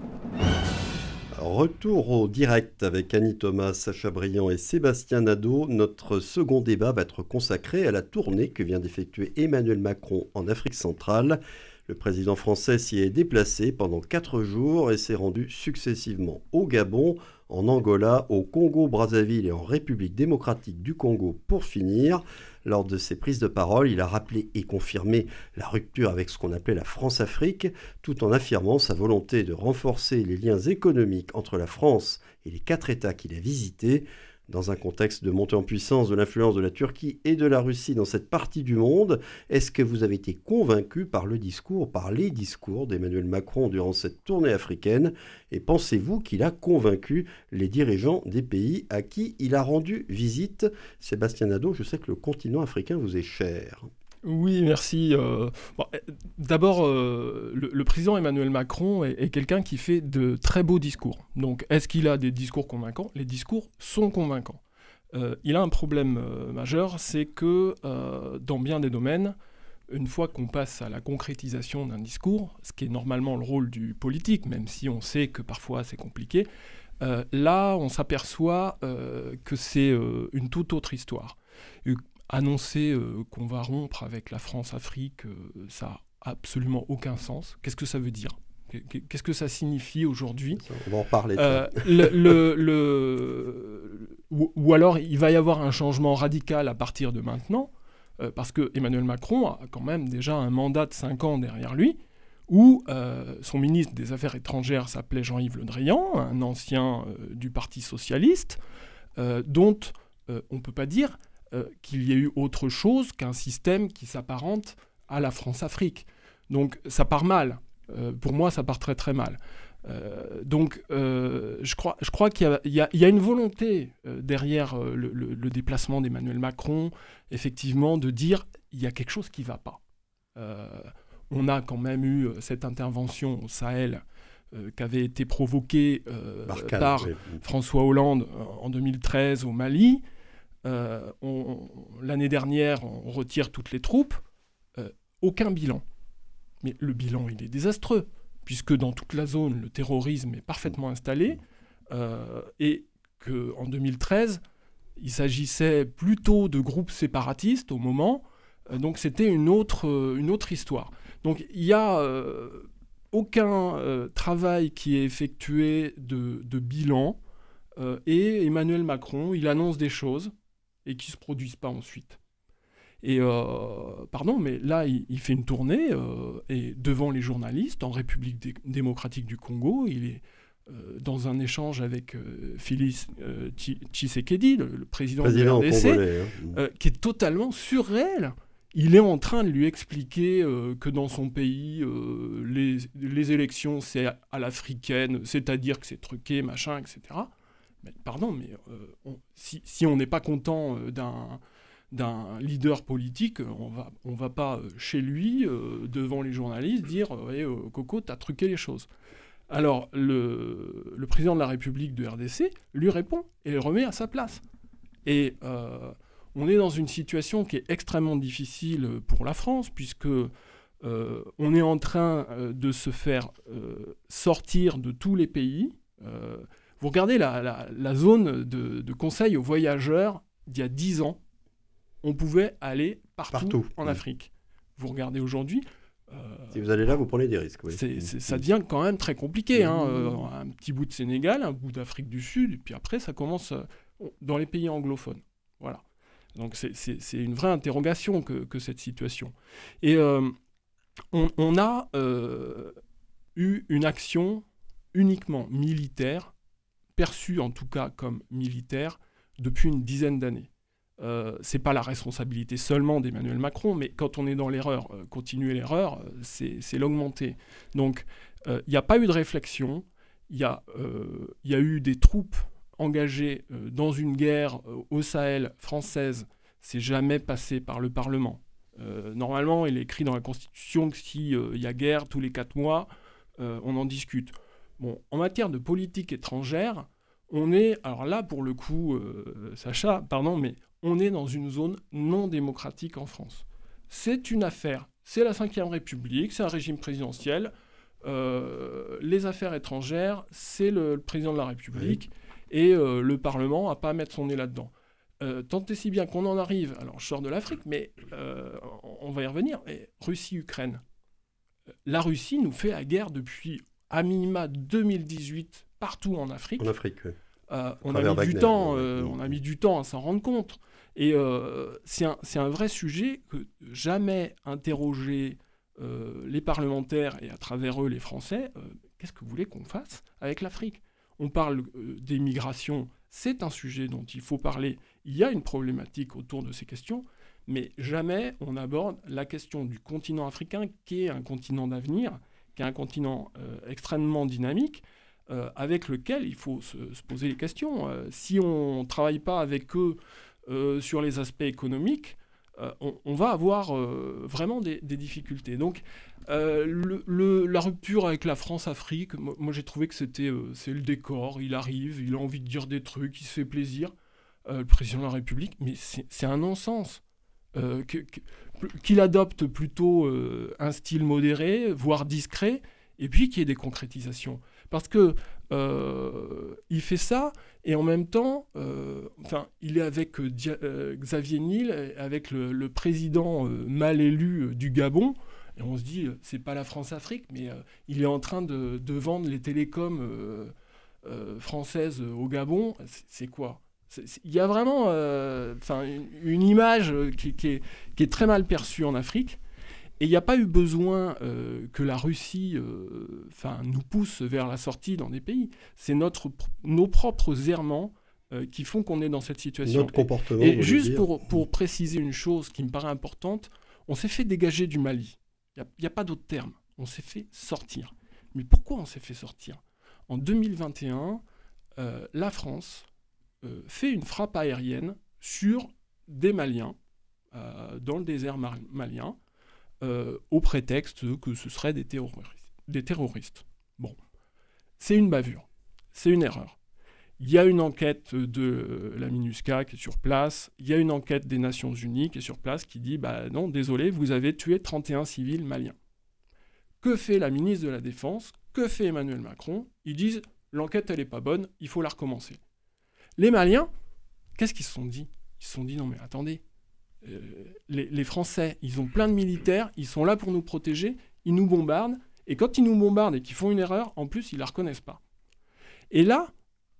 Retour au direct avec Annie Thomas, Sacha Briand et Sébastien Nadeau. Notre second débat va être consacré à la tournée que vient d'effectuer Emmanuel Macron en Afrique centrale. Le président français s'y est déplacé pendant quatre jours et s'est rendu successivement au Gabon, en Angola, au Congo-Brazzaville et en République démocratique du Congo pour finir. Lors de ses prises de parole, il a rappelé et confirmé la rupture avec ce qu'on appelait la France-Afrique, tout en affirmant sa volonté de renforcer les liens économiques entre la France et les quatre États qu'il a visités. Dans un contexte de montée en puissance de l'influence de la Turquie et de la Russie dans cette partie du monde, est-ce que vous avez été convaincu par le discours, par les discours d'Emmanuel Macron durant cette tournée africaine? Et pensez-vous qu'il a convaincu les dirigeants des pays à qui il a rendu visite? Sébastien Nadeau, je sais que le continent africain vous est cher. Oui, merci. Euh, euh, d'abord, euh, le, président Emmanuel Macron est, quelqu'un qui fait de très beaux discours. Donc, est-ce qu'il a des discours convaincants? Les discours sont convaincants. il a un problème majeur, c'est que dans bien des domaines, une fois qu'on passe à la concrétisation d'un discours, ce qui est normalement le rôle du politique, même si on sait que parfois c'est compliqué, là, on s'aperçoit que c'est une toute autre histoire annoncer euh, qu'on va rompre avec la France-Afrique, euh, ça n'a absolument aucun sens. Qu'est-ce que ça veut dire? Qu'est-ce que ça signifie aujourd'hui? On va en parler. Euh, le, ou, alors, il va y avoir un changement radical à partir de maintenant, parce que Emmanuel Macron a quand même déjà un mandat de 5 ans derrière lui, où son ministre des Affaires étrangères s'appelait Jean-Yves Le Drian, un ancien du Parti socialiste, dont on ne peut pas dire euh, qu'il y ait eu autre chose qu'un système qui s'apparente à la France-Afrique. Donc ça part mal. Euh, pour moi, ça part très très mal. donc, je crois, je crois qu'il y, y, a une volonté derrière le, le, déplacement d'Emmanuel Macron, effectivement, de dire il y a quelque chose qui ne va pas. on a quand même eu cette intervention au Sahel euh, qui avait été provoqué euh, par François Hollande euh, en 2013 au Mali. L'année dernière, on retire toutes les troupes. aucun bilan. Mais le bilan, il est désastreux, puisque dans toute la zone, le terrorisme est parfaitement installé, et qu'en 2013, il s'agissait plutôt de groupes séparatistes au moment, donc c'était une autre, une autre histoire. Donc il y a aucun euh, travail qui est effectué de, bilan euh, et Emmanuel Macron, il annonce des choses et qui ne se produisent pas ensuite. Et euh, pardon, mais là, il, fait une tournée et devant les journalistes en République démocratique du Congo, il est dans un échange avec Félix Tshisekedi, le, président, de la RDC, hein. qui est totalement surréel il est en train de lui expliquer euh, que dans son pays, euh, les, élections, c'est à l'africaine, c'est-à-dire que c'est truqué, machin, etc. Pardon, mais euh, si, on n'est pas content d'un leader politique, on va, va pas chez lui, devant les journalistes, dire hey, Coco, t'as truqué les choses. Alors, le, président de la République de RDC lui répond et le remet à sa place. Et on est dans une situation qui est extrêmement difficile pour la France, puisque euh, on est en train euh, de se faire euh, sortir de tous les pays. Vous regardez la, zone de, conseil aux voyageurs d'il y a 10 ans, on pouvait aller partout, en Afrique. Vous regardez aujourd'hui, si vous allez là, vous prenez des risques. ça devient quand même très compliqué. Hein. un petit bout de Sénégal, un bout d'Afrique du Sud, et puis après, ça commence dans les pays anglophones. Voilà. Donc c'est une vraie interrogation que, cette situation. Et euh, on, a euh, eu une action uniquement militaire, perçue en tout cas comme militaire, depuis une dizaine d'années. Euh, c'est pas la responsabilité seulement d'Emmanuel Macron, mais quand on est dans l'erreur, euh, continuer l'erreur, c'est l'augmenter. Donc il n'y a pas eu de réflexion, il y, y, a eu des troupes engagé euh, dans une guerre euh, au Sahel française, c'est jamais passé par le Parlement. Euh, normalement, il est écrit dans la Constitution que s'il y a guerre tous les quatre mois, on en discute. Bon, en matière de politique étrangère, on est, alors là pour le coup, Sacha, pardon, mais on est dans une zone non démocratique en France. C'est une affaire, c'est la Ve République, c'est un régime présidentiel. les affaires étrangères, c'est le, président de la République et euh, le Parlement n'a pas à mettre son nez là-dedans. Euh, tant et si bien qu'on en arrive, alors je sors de l'Afrique, mais euh, on va y revenir, Russie-Ukraine. La Russie nous fait la guerre depuis à minima 2018 partout en Afrique. En Afrique, oui. on, a mis du temps, on a mis du temps à s'en rendre compte. Et c'est un, un, vrai sujet que jamais interroger les parlementaires et à travers eux les Français, qu'est-ce que vous voulez qu'on fasse avec l'Afrique? On parle euh, des migrations, c'est un sujet dont il faut parler. Il y a une problématique autour de ces questions, mais jamais on aborde la question du continent africain, qui est un continent d'avenir, qui est un continent euh, extrêmement dynamique, euh, avec lequel il faut se, poser les questions. si on ne travaille pas avec eux sur les aspects économiques, on, va avoir vraiment des, difficultés. Donc euh, le, la rupture avec la France-Afrique, moi, j'ai trouvé que c'était euh, c'est le décor. Il arrive, il a envie de dire des trucs, il se fait plaisir. Euh, le président de la République, mais c'est un non-sens. Qu'il adopte plutôt un style modéré, voire discret, et puis qu'il y ait des concrétisations. Parce que il fait ça, et en même temps, enfin, il est avec Xavier Niel, avec le, président mal élu du Gabon. Et on se dit, euh, c'est pas la France-Afrique, mais euh, il est en train de, vendre les télécoms euh, françaises au Gabon. C'est quoi? Il y a vraiment une, une, image qui, est, qui, est, très mal perçue en Afrique. Et il n'y a pas eu besoin que la Russie enfin nous pousse vers la sortie dans des pays. C'est nos propres errements qui font qu'on est dans cette situation. Notre comportement. Et, et juste pour, pour préciser une chose qui me paraît importante, on s'est fait dégager du Mali. Il n'y a, pas d'autre terme. On s'est fait sortir. Mais pourquoi on s'est fait sortir? En 2021, euh, la France euh, fait une frappe aérienne sur des Maliens euh, dans le désert malien au prétexte que ce seraient des terroristes. Des terroristes. Bon, c'est une bavure, c'est une erreur. Il y a une enquête de la MINUSCA qui est sur place, il y a une enquête des Nations Unies qui est sur place qui dit bah non, désolé, vous avez tué 31 civils maliens. Que fait la ministre de la Défense? Que fait Emmanuel Macron? Ils disent l'enquête elle n'est pas bonne, il faut la recommencer. Les Maliens, qu'est-ce qu'ils se sont dit? Ils se sont dit non mais attendez, euh, les, Français, ils ont plein de militaires, ils sont là pour nous protéger, ils nous bombardent, et quand ils nous bombardent et qu'ils font une erreur, en plus, ils la reconnaissent pas. Et là,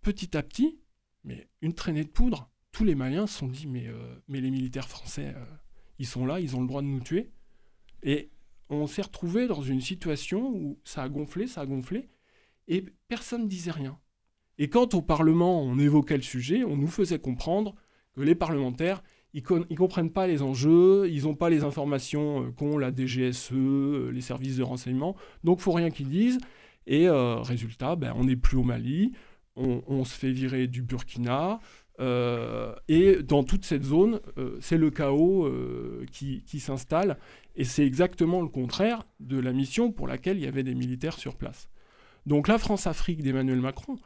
petit à petit, mais une traînée de poudre, tous les Maliens se sont dit mais, euh, les militaires français, euh, ils sont là, ils ont le droit de nous tuer. Et on s'est retrouvé dans une situation où ça a gonflé, ça a gonflé, et personne ne disait rien. Et quand au Parlement on évoquait le sujet, on nous faisait comprendre que les parlementaires, ils ne comprennent pas les enjeux, ils n'ont pas les informations euh, qu'ont la DGSE, euh, les services de renseignement, donc faut rien qu'ils disent. Et euh, résultat, ben, on n'est plus au Mali, on, se fait virer du Burkina, et dans toute cette zone, c'est le chaos qui s'installe, et c'est exactement le contraire de la mission pour laquelle il y avait des militaires sur place. Donc la France-Afrique d'Emmanuel Macron,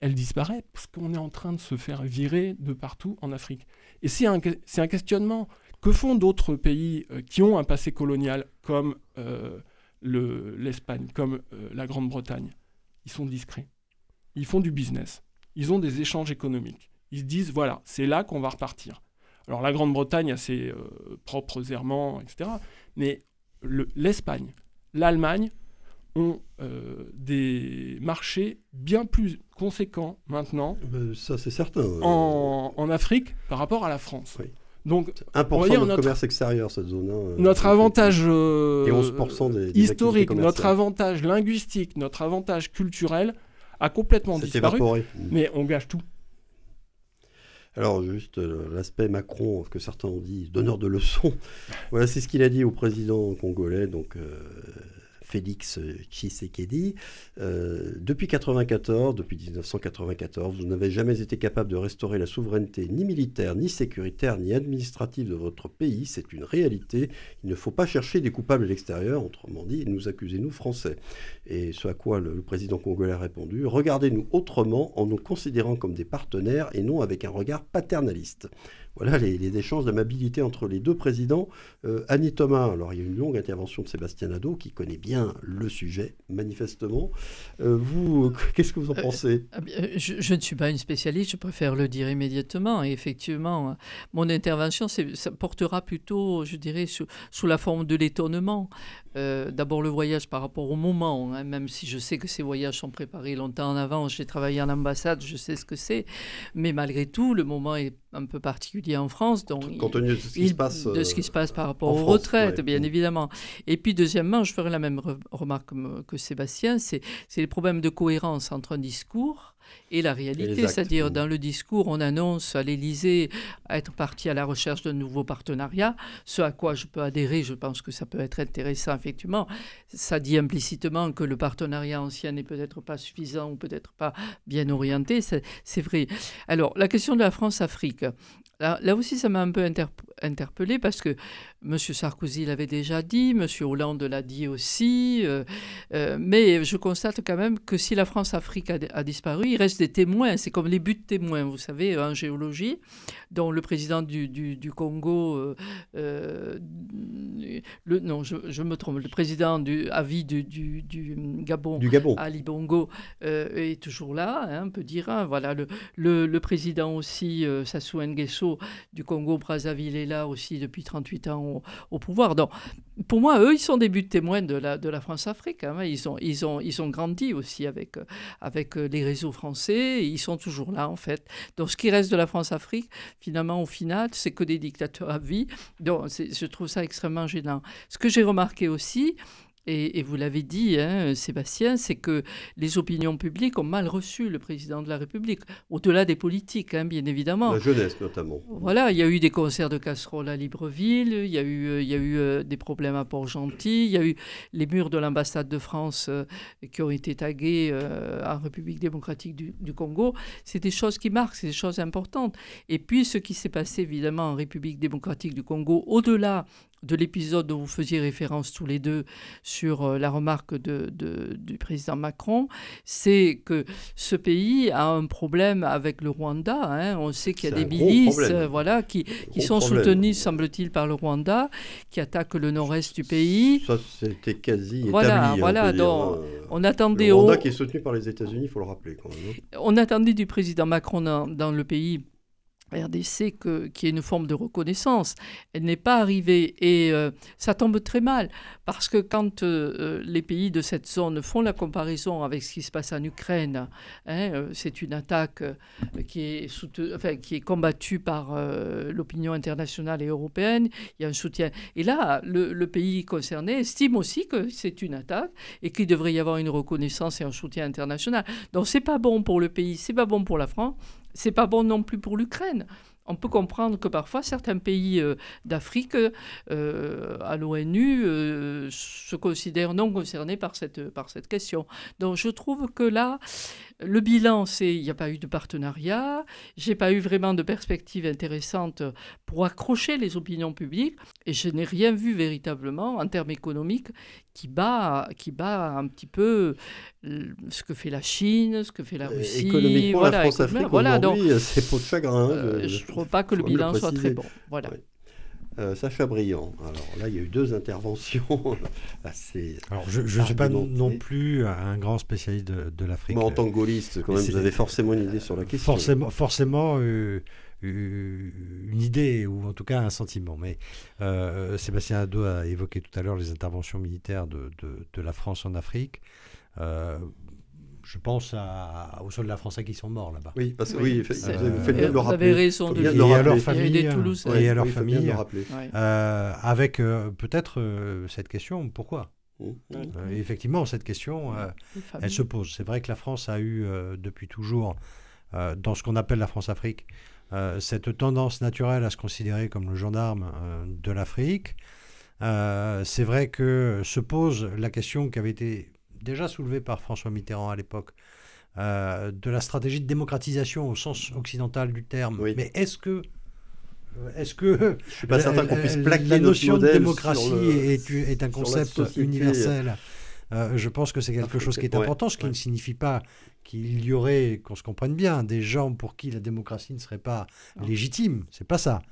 elle, disparaît parce qu'on est en train de se faire virer de partout en Afrique. Et c'est un, un, questionnement. Que font d'autres pays euh, qui ont un passé colonial comme euh, l'Espagne, comme euh, la Grande-Bretagne? Ils sont discrets. Ils font du business. Ils ont des échanges économiques. Ils se disent, voilà, c'est là qu'on va repartir. Alors la Grande-Bretagne a ses propres errements, etc. Mais l'Espagne, l'Allemagne, ont euh, des marchés bien plus conséquents maintenant. ça, c'est certain. En, Afrique par rapport à la France. Oui. Donc, important de notre commerce extérieur, cette zone. Hein, notre avantage euh, et 11% des, historique, notre avantage linguistique, notre avantage culturel a complètement disparu. Mais on gâche tout. Alors juste euh, l'aspect Macron, que certains ont dit, donneur de leçons. <laughs> voilà, c'est ce qu'il a dit au président congolais, donc Félix Tshisekedi. Euh, depuis 94, depuis 1994, vous n'avez jamais été capable de restaurer la souveraineté ni militaire, ni sécuritaire, ni administrative de votre pays. C'est une réalité. Il ne faut pas chercher des coupables à l'extérieur, autrement dit, nous accusez, nous Français. Et ce à quoi le président congolais a répondu, regardez-nous autrement en nous considérant comme des partenaires et non avec un regard paternaliste voilà les, échanges d'amabilité entre les deux présidents. Euh, Annie Thomas, alors il y a une longue intervention de Sébastien Nadeau qui connaît bien le sujet, manifestement. Euh, vous, qu'est-ce que vous en euh, pensez? je, ne suis pas une spécialiste, je préfère le dire immédiatement. Et effectivement, mon intervention ça portera plutôt, je dirais, sous, sous la forme de l'étonnement. D'abord le voyage par rapport au moment, hein, même si je sais que ces voyages sont préparés longtemps en avance. J'ai travaillé en ambassade, je sais ce que c'est. Mais malgré tout, le moment est un peu particulier en France. Donc, Compte tenu de ce qui, se, passe, de ce qui se passe par rapport aux retraites, bien mm. évidemment. Et puis, deuxièmement, je ferai la même remarque que Sébastien, c'est les problèmes de cohérence entre un discours et la réalité. C'est-à-dire, dans le discours, on annonce à l'Élysée être parti à la recherche d'un nouveau partenariat, ce à quoi je peux adhérer, je pense que ça peut être intéressant, effectivement. Ça dit implicitement que le partenariat ancien n'est peut-être pas suffisant ou peut-être pas bien orienté, c'est vrai. Alors, la question de la France-Afrique, Là, aussi, ça m'a un peu interpellé parce que M. Sarkozy l'avait déjà dit, M. Hollande l'a dit aussi, euh, euh, mais je constate quand même que si la France-Afrique a, disparu, il reste des témoins. C'est comme les buts témoins, vous savez, en géologie, dont le président du, Congo, euh, le, non, je, me trompe, le président du avis du, du, Gabon, du Gabon, Ali Bongo, est toujours là, hein, on peut dire. Hein. voilà, le, le, président aussi, Sassou Nguesso, du Congo-Brazzaville là aussi depuis 38 ans au, pouvoir. Donc, pour moi, eux, ils sont des buts témoins de la, de la France-Afrique. Hein. Ils, ont, ils, ont, ils ont grandi aussi avec, avec les réseaux français. ils sont toujours là, en fait. Donc, ce qui reste de la France-Afrique, finalement, au final, c'est que des dictateurs à vie. Donc, je trouve ça extrêmement gênant. Ce que j'ai remarqué aussi, Et, vous l'avez dit, hein, Sébastien, c'est que les opinions publiques ont mal reçu le président de la République, au-delà des politiques, hein, bien évidemment. La jeunesse notamment. Voilà, il y a eu des concerts de casseroles à Libreville, il y a eu, euh, il y a eu euh, des problèmes à Port-Gentil, il y a eu les murs de l'ambassade de France euh, qui ont été tagués en République démocratique du, du Congo. C'est des choses qui marquent, c'est des choses importantes. Et puis ce qui s'est passé évidemment en République démocratique du Congo, au-delà de l'épisode dont vous faisiez référence tous les deux sur euh, la remarque de, du président Macron, c'est que ce pays a un problème avec le Rwanda. Hein. On sait qu'il y a des milices euh, voilà, qui, qui sont soutenues, semble-t-il, par le Rwanda, qui attaquent le nord-est du pays. Ça, c'était quasi voilà, établi. Voilà, donc, hein. on attendait... Le Rwanda qui est soutenu par les États-Unis, il faut le rappeler quand même. Hein. On attendait du président Macron dans, dans le pays RDC qui est une forme de reconnaissance. Elle n'est pas arrivée et euh, ça tombe très mal parce que quand euh, euh, les pays de cette zone font la comparaison avec ce qui se passe en Ukraine, hein, c'est une attaque qui, est enfin, qui est combattue par l'opinion internationale et européenne, il y a un soutien. Et là, le, le pays concerné estime aussi que c'est une attaque et qu'il devrait y avoir une reconnaissance et un soutien international. Donc c'est pas bon pour le pays, c'est pas bon pour la France c'est pas bon non plus pour l'Ukraine. On peut comprendre que parfois certains pays euh, d'Afrique euh, à l'ONU euh, se considèrent non concernés par cette, par cette question. Donc je trouve que là, le bilan, c'est il n'y a pas eu de partenariat, j'ai pas eu vraiment de perspective intéressante pour accrocher les opinions publiques, et je n'ai rien vu véritablement en termes économiques qui bat, qui bat un petit peu ce que fait la Chine, ce que fait la Russie. Économiquement, voilà, la France-Afrique, voilà, c'est pour de chagrin. Euh, je ne trouve pas que le bilan soit très bon. Voilà. Euh, Sacha Briand. Alors là, il y a eu deux interventions <laughs> assez. Alors, je ne suis pas non plus un grand spécialiste de, l'Afrique. Mais en tant que gaulliste, quand même, vous avez forcément une idée sur la question. Forcément, forcément euh, euh, une idée, ou en tout cas un sentiment. Mais Sébastien Hadot a évoqué tout à l'heure les interventions militaires de, de, la France en Afrique je pense à, aux soldats français qui sont morts là-bas. Oui, parce que oui, vous faites bien de le rappeler. Vous avez raison de le dire. Et à leur famille, et à leur famille, euh, avec euh, peut-être euh, cette question, pourquoi? Mmh, mmh. Effectivement, cette question, elle se pose. C'est vrai que la France a eu depuis toujours, dans ce qu'on appelle la France-Afrique, cette tendance naturelle à se considérer comme le gendarme de l'Afrique. C'est vrai que se pose la question qui avait été déjà soulevé par François Mitterrand à l'époque, euh, de la stratégie de démocratisation au sens occidental du terme. Mais est-ce que euh, est-ce que Je suis pas certain qu'on puisse plaquer la notion de démocratie est, est, un concept universel euh, Je pense que c'est quelque chose qui est important, ce qui ne signifie pas qu'il y aurait, qu'on se comprenne bien, des gens pour qui la démocratie ne serait pas légitime. C'est pas ça.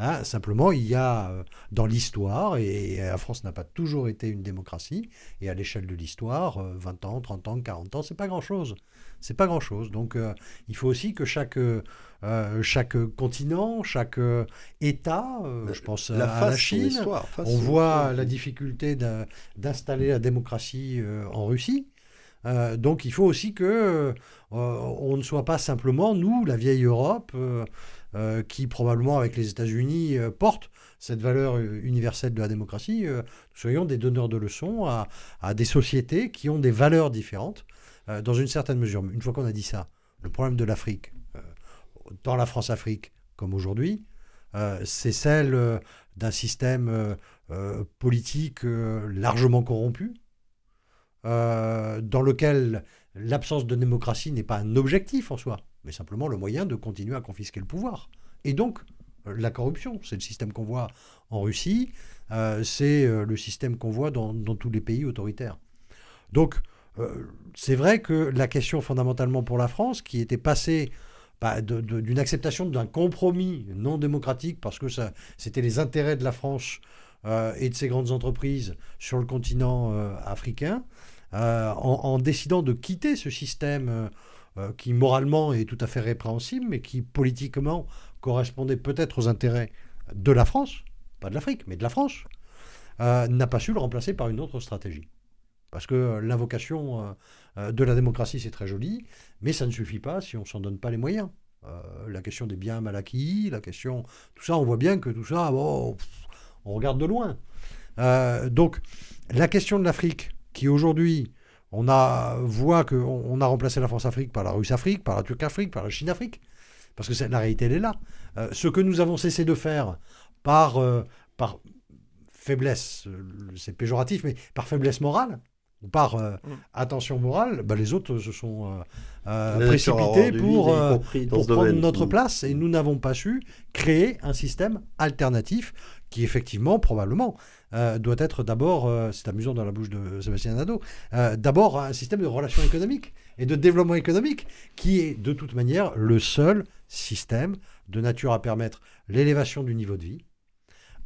Hein, simplement, il y a euh, dans l'histoire, et, la France n'a pas toujours été une démocratie, et à l'échelle de l'histoire, 20 euh, ans, 30 ans, 40 ans, c'est pas grand-chose. C'est pas grand-chose. Donc, euh, il faut aussi que chaque, chaque continent, chaque État, je pense à la Chine, on voit la difficulté d'installer la démocratie en Russie. donc, il faut aussi que on ne soit pas simplement, nous, la vieille Europe, euh, qui probablement avec les États-Unis euh, portent cette valeur euh, universelle de la démocratie, soyons des donneurs de leçons à, des sociétés qui ont des valeurs différentes dans une certaine mesure. Une fois qu'on a dit ça, le problème de l'Afrique, dans la France-Afrique comme aujourd'hui, c'est celle d'un système politique largement corrompu, dans lequel l'absence de démocratie n'est pas un objectif en soi mais simplement le moyen de continuer à confisquer le pouvoir. Et donc, euh, la corruption, c'est le système qu'on voit en Russie, euh, c'est euh, le système qu'on voit dans, tous les pays autoritaires. Donc, c'est vrai que la question fondamentalement pour la France, qui était passée bah, d'une acceptation d'un compromis non démocratique, parce que c'était les intérêts de la France et de ses grandes entreprises sur le continent africain, en, décidant de quitter ce système euh, qui moralement est tout à fait répréhensible, mais qui politiquement correspondait peut-être aux intérêts de la France, pas de l'Afrique, mais de la France, euh, n'a pas su le remplacer par une autre stratégie. Parce que euh, l'invocation de la démocratie, c'est très joli, mais ça ne suffit pas si on ne s'en donne pas les moyens. la question des biens mal acquis, la question... Tout ça, on voit bien que tout ça, bon, on regarde de loin. donc, La question de l'Afrique, qui aujourd'hui, on a, voit qu'on on a remplacé la France-Afrique par la Russe-Afrique, par la Turque-Afrique, par la Chine-Afrique, parce que la réalité, elle est là. Euh, ce que nous avons cessé de faire par, euh, par faiblesse, euh, c'est péjoratif, mais par faiblesse morale, ou par mm. attention morale, bah, les autres se sont précipités pour, pour prendre notre mm. place et nous n'avons pas su créer un système alternatif qui effectivement, probablement, doit être d'abord, c'est amusant dans la bouche de Sébastien Nadeau, d'abord un système de relations économiques et de développement économique qui est de toute manière le seul système de nature à permettre l'élévation du niveau de vie,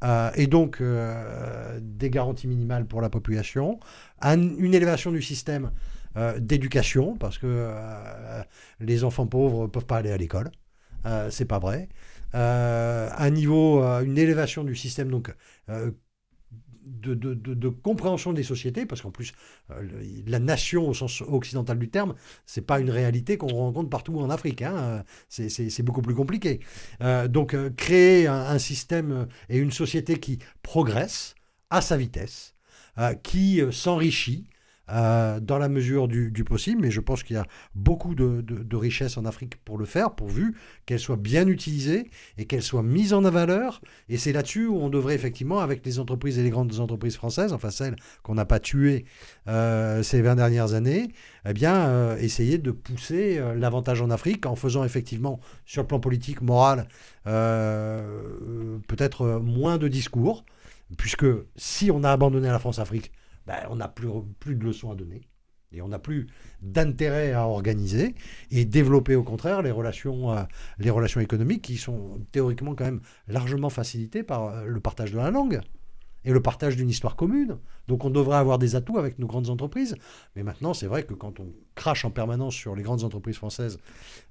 euh, et donc euh, des garanties minimales pour la population, une élévation du système euh, d'éducation, parce que les enfants pauvres ne peuvent pas aller à l'école, c'est pas vrai. un niveau, une élévation du système donc de, compréhension des sociétés, parce qu'en plus, euh, la nation au sens occidental du terme, c'est pas une réalité qu'on rencontre partout en Afrique. Hein. C'est beaucoup plus compliqué. Euh, donc, euh, créer un, système et une société qui progresse à sa vitesse, qui s'enrichit, euh, dans la mesure du, possible, mais je pense qu'il y a beaucoup de, richesses en Afrique pour le faire, pourvu qu'elles soient bien utilisées et qu'elles soient mises en valeur. Et c'est là-dessus où on devrait effectivement, avec les entreprises et les grandes entreprises françaises, enfin celles qu'on n'a pas tuées euh, ces 20 dernières années, eh bien, euh, essayer de pousser l'avantage en Afrique en faisant effectivement, sur le plan politique, moral, peut-être moins de discours, puisque si on a abandonné la France-Afrique, ben, on n'a plus, plus de leçons à donner. Et on n'a plus d'intérêt à organiser et développer au contraire les relations, euh, les relations économiques qui sont théoriquement quand même largement facilitées par euh, le partage de la langue et le partage d'une histoire commune. Donc on devrait avoir des atouts avec nos grandes entreprises. Mais maintenant, c'est vrai que quand on crache en permanence sur les grandes entreprises françaises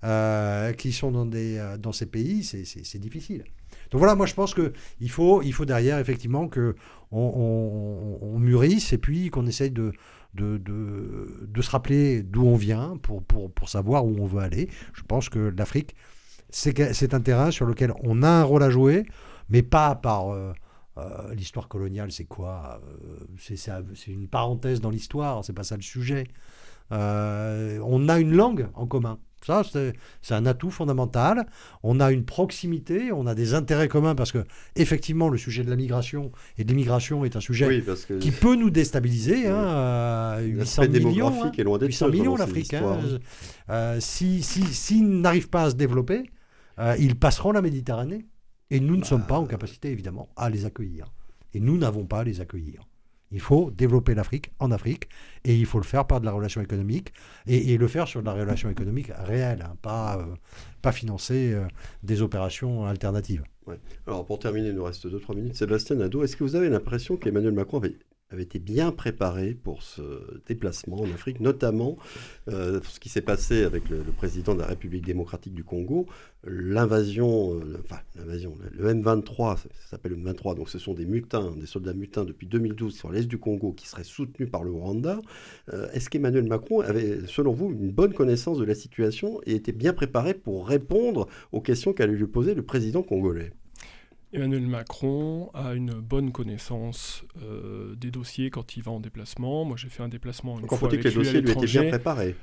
euh, qui sont dans, des, dans ces pays, c'est difficile. Donc voilà, moi je pense qu'il faut, il faut derrière effectivement que on, mûrisse et puis qu'on essaye de, de, de, se rappeler d'où on vient pour, pour, pour, savoir où on veut aller. Je pense que l'Afrique, c'est un terrain sur lequel on a un rôle à jouer, mais pas par... Euh, euh, l'histoire coloniale, c'est quoi euh, C'est une parenthèse dans l'histoire, c'est pas ça le sujet. On a une langue en commun. Ça, c'est un atout fondamental. On a une proximité, on a des intérêts communs parce que, effectivement, le sujet de la migration et de l'immigration est un sujet qui peut nous déstabiliser. Hein, 800 millions, hein, est loin 800 millions l'Afrique. Hein. Euh, S'ils si, n'arrivent pas à se développer, euh, ils passeront la Méditerranée. Et nous ne sommes pas en bah, capacité, évidemment, à les accueillir. Et nous n'avons pas à les accueillir. Il faut développer l'Afrique en Afrique et il faut le faire par de la relation économique et, le faire sur de la relation économique réelle, hein, pas, euh, pas financer euh, des opérations alternatives. Alors pour terminer, il nous reste 2-3 minutes. Sébastien Nadeau, est-ce que vous avez l'impression qu'Emmanuel Macron avait avait été bien préparé pour ce déplacement en Afrique, notamment euh, ce qui s'est passé avec le, président de la République démocratique du Congo, l'invasion, euh, enfin l'invasion, le M23, ça, s'appelle le M23, donc ce sont des mutins, des soldats mutins depuis 2012 sur l'est du Congo qui seraient soutenus par le Rwanda. Euh, est-ce qu'Emmanuel Macron avait, selon vous, une bonne connaissance de la situation et était bien préparé pour répondre aux questions qu'allait lui poser le président congolais? Emmanuel Macron a une bonne connaissance euh, des dossiers quand il va en déplacement. Moi, j'ai fait un déplacement une fois avec que les dossiers lui étaient bien préparés.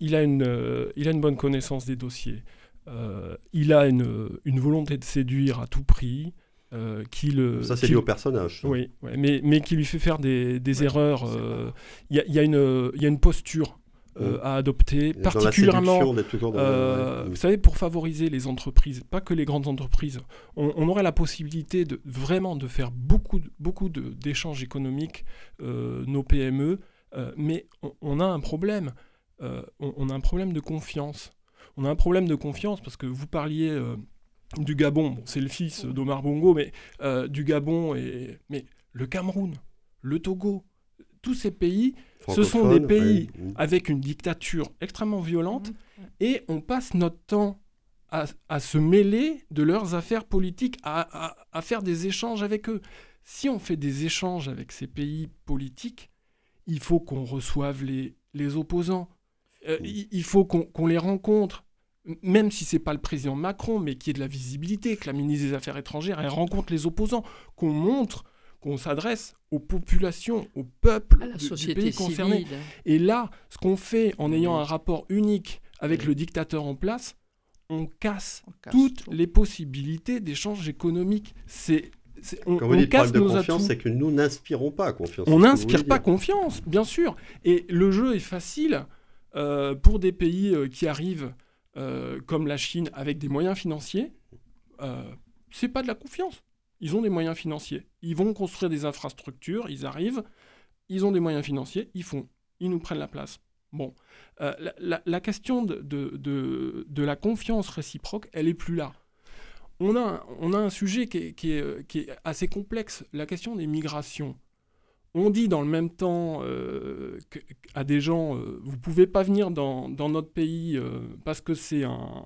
Il, a une, euh, il a une bonne connaissance des dossiers. Euh, il a une, une, volonté de séduire à tout prix. qui le, ça, c'est lié au personnage. Oui, mais, mais qui lui fait faire des, des erreurs. Il y, y, a une posture euh, à adopter, particulièrement, euh, vous savez, pour favoriser les entreprises, pas que les grandes entreprises, on, aurait la possibilité de vraiment de faire beaucoup, beaucoup d'échanges économiques, euh, nos PME, mais on, a un problème, on, a un problème de confiance. On a un problème de confiance parce que vous parliez du Gabon, c'est le fils d'Omar Bongo, mais du Gabon et mais le Cameroun, le Togo, tous ces pays ce sont des pays avec une dictature extrêmement violente mmh, et on passe notre temps à, se mêler de leurs affaires politiques, à, faire des échanges avec eux. Si on fait des échanges avec ces pays politiques, il faut qu'on reçoive les, les opposants. Euh, mmh. il, faut qu'on les rencontre même si c'est pas le président Macron, mais qui ait de la visibilité, que la ministre des Affaires étrangères elle rencontre les opposants, qu'on montre qu'on s'adresse aux populations, aux peuples À la du- du société pays concerné. civile. Et là, ce qu'on fait en ayant un rapport unique avec le dictateur en place, on casse On casse toutes tout. les possibilités d'échanges économiques. C'est, on, Quand vous on dites casse problème de nos confiance, c'est que nous n'inspirons pas confiance. On n'inspire pas confiance, bien sûr. Et le jeu est facile euh, pour des pays euh, qui arrivent euh, comme la Chine avec des moyens financiers. Euh, c'est pas de la confiance. Ils ont des moyens financiers. Ils vont construire des infrastructures. Ils arrivent. Ils ont des moyens financiers. Ils font. Ils nous prennent la place. Bon, Euh, la, question de, la confiance réciproque, elle est plus là. On a, un- sujet qui est, assez complexe, la question des migrations. On dit dans le même temps euh, à des gens, euh, vous pouvez pas venir dans, dans notre pays parce que c'est un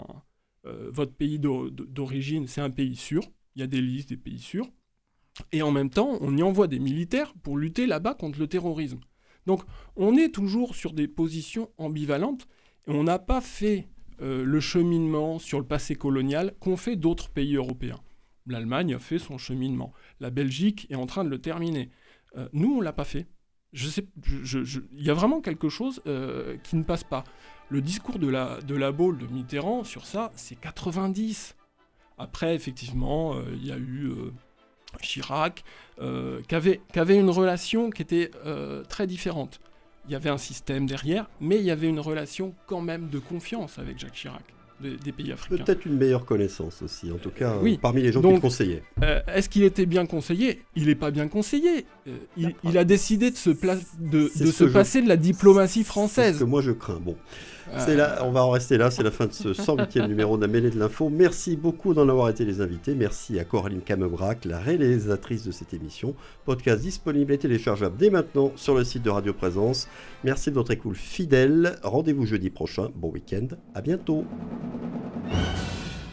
votre pays d'o- d'origine, c'est un pays sûr. Il y a des listes des pays sûrs. Et en même temps, on y envoie des militaires pour lutter là-bas contre le terrorisme. Donc, on est toujours sur des positions ambivalentes et on n'a pas fait euh, le cheminement sur le passé colonial qu'ont fait d'autres pays européens. L'Allemagne a fait son cheminement. La Belgique est en train de le terminer. Euh, nous, on l'a pas fait. Je- il y a vraiment quelque chose euh, qui ne passe pas. Le discours de la, de la Baule de Mitterrand sur ça, c'est 90. Après, effectivement, euh, il y a eu euh, Chirac, euh, qui, avait, une relation qui était très différente. Il y avait un système derrière, mais il y avait une relation quand même de confiance avec Jacques Chirac, des, des pays africains. Peut-être une meilleure connaissance aussi, en tout cas, Oui. parmi les gens qui conseillaient. Euh, Est-ce qu'il était bien conseillé? Il n'est pas bien conseillé. Euh, il, il a décidé de se, de, de se je- passer de la diplomatie C'est ce française. que moi je crains. Bon, on va en rester là. C'est la fin de ce 108e numéro de la de l'info. Merci beaucoup d'en avoir été les invités. Merci à Coraline Camebrac, la réalisatrice de cette émission. Podcast disponible et téléchargeable dès maintenant sur le site de Radio Présence. Merci de votre écoute fidèle. Rendez-vous jeudi prochain. Bon week-end. À bientôt.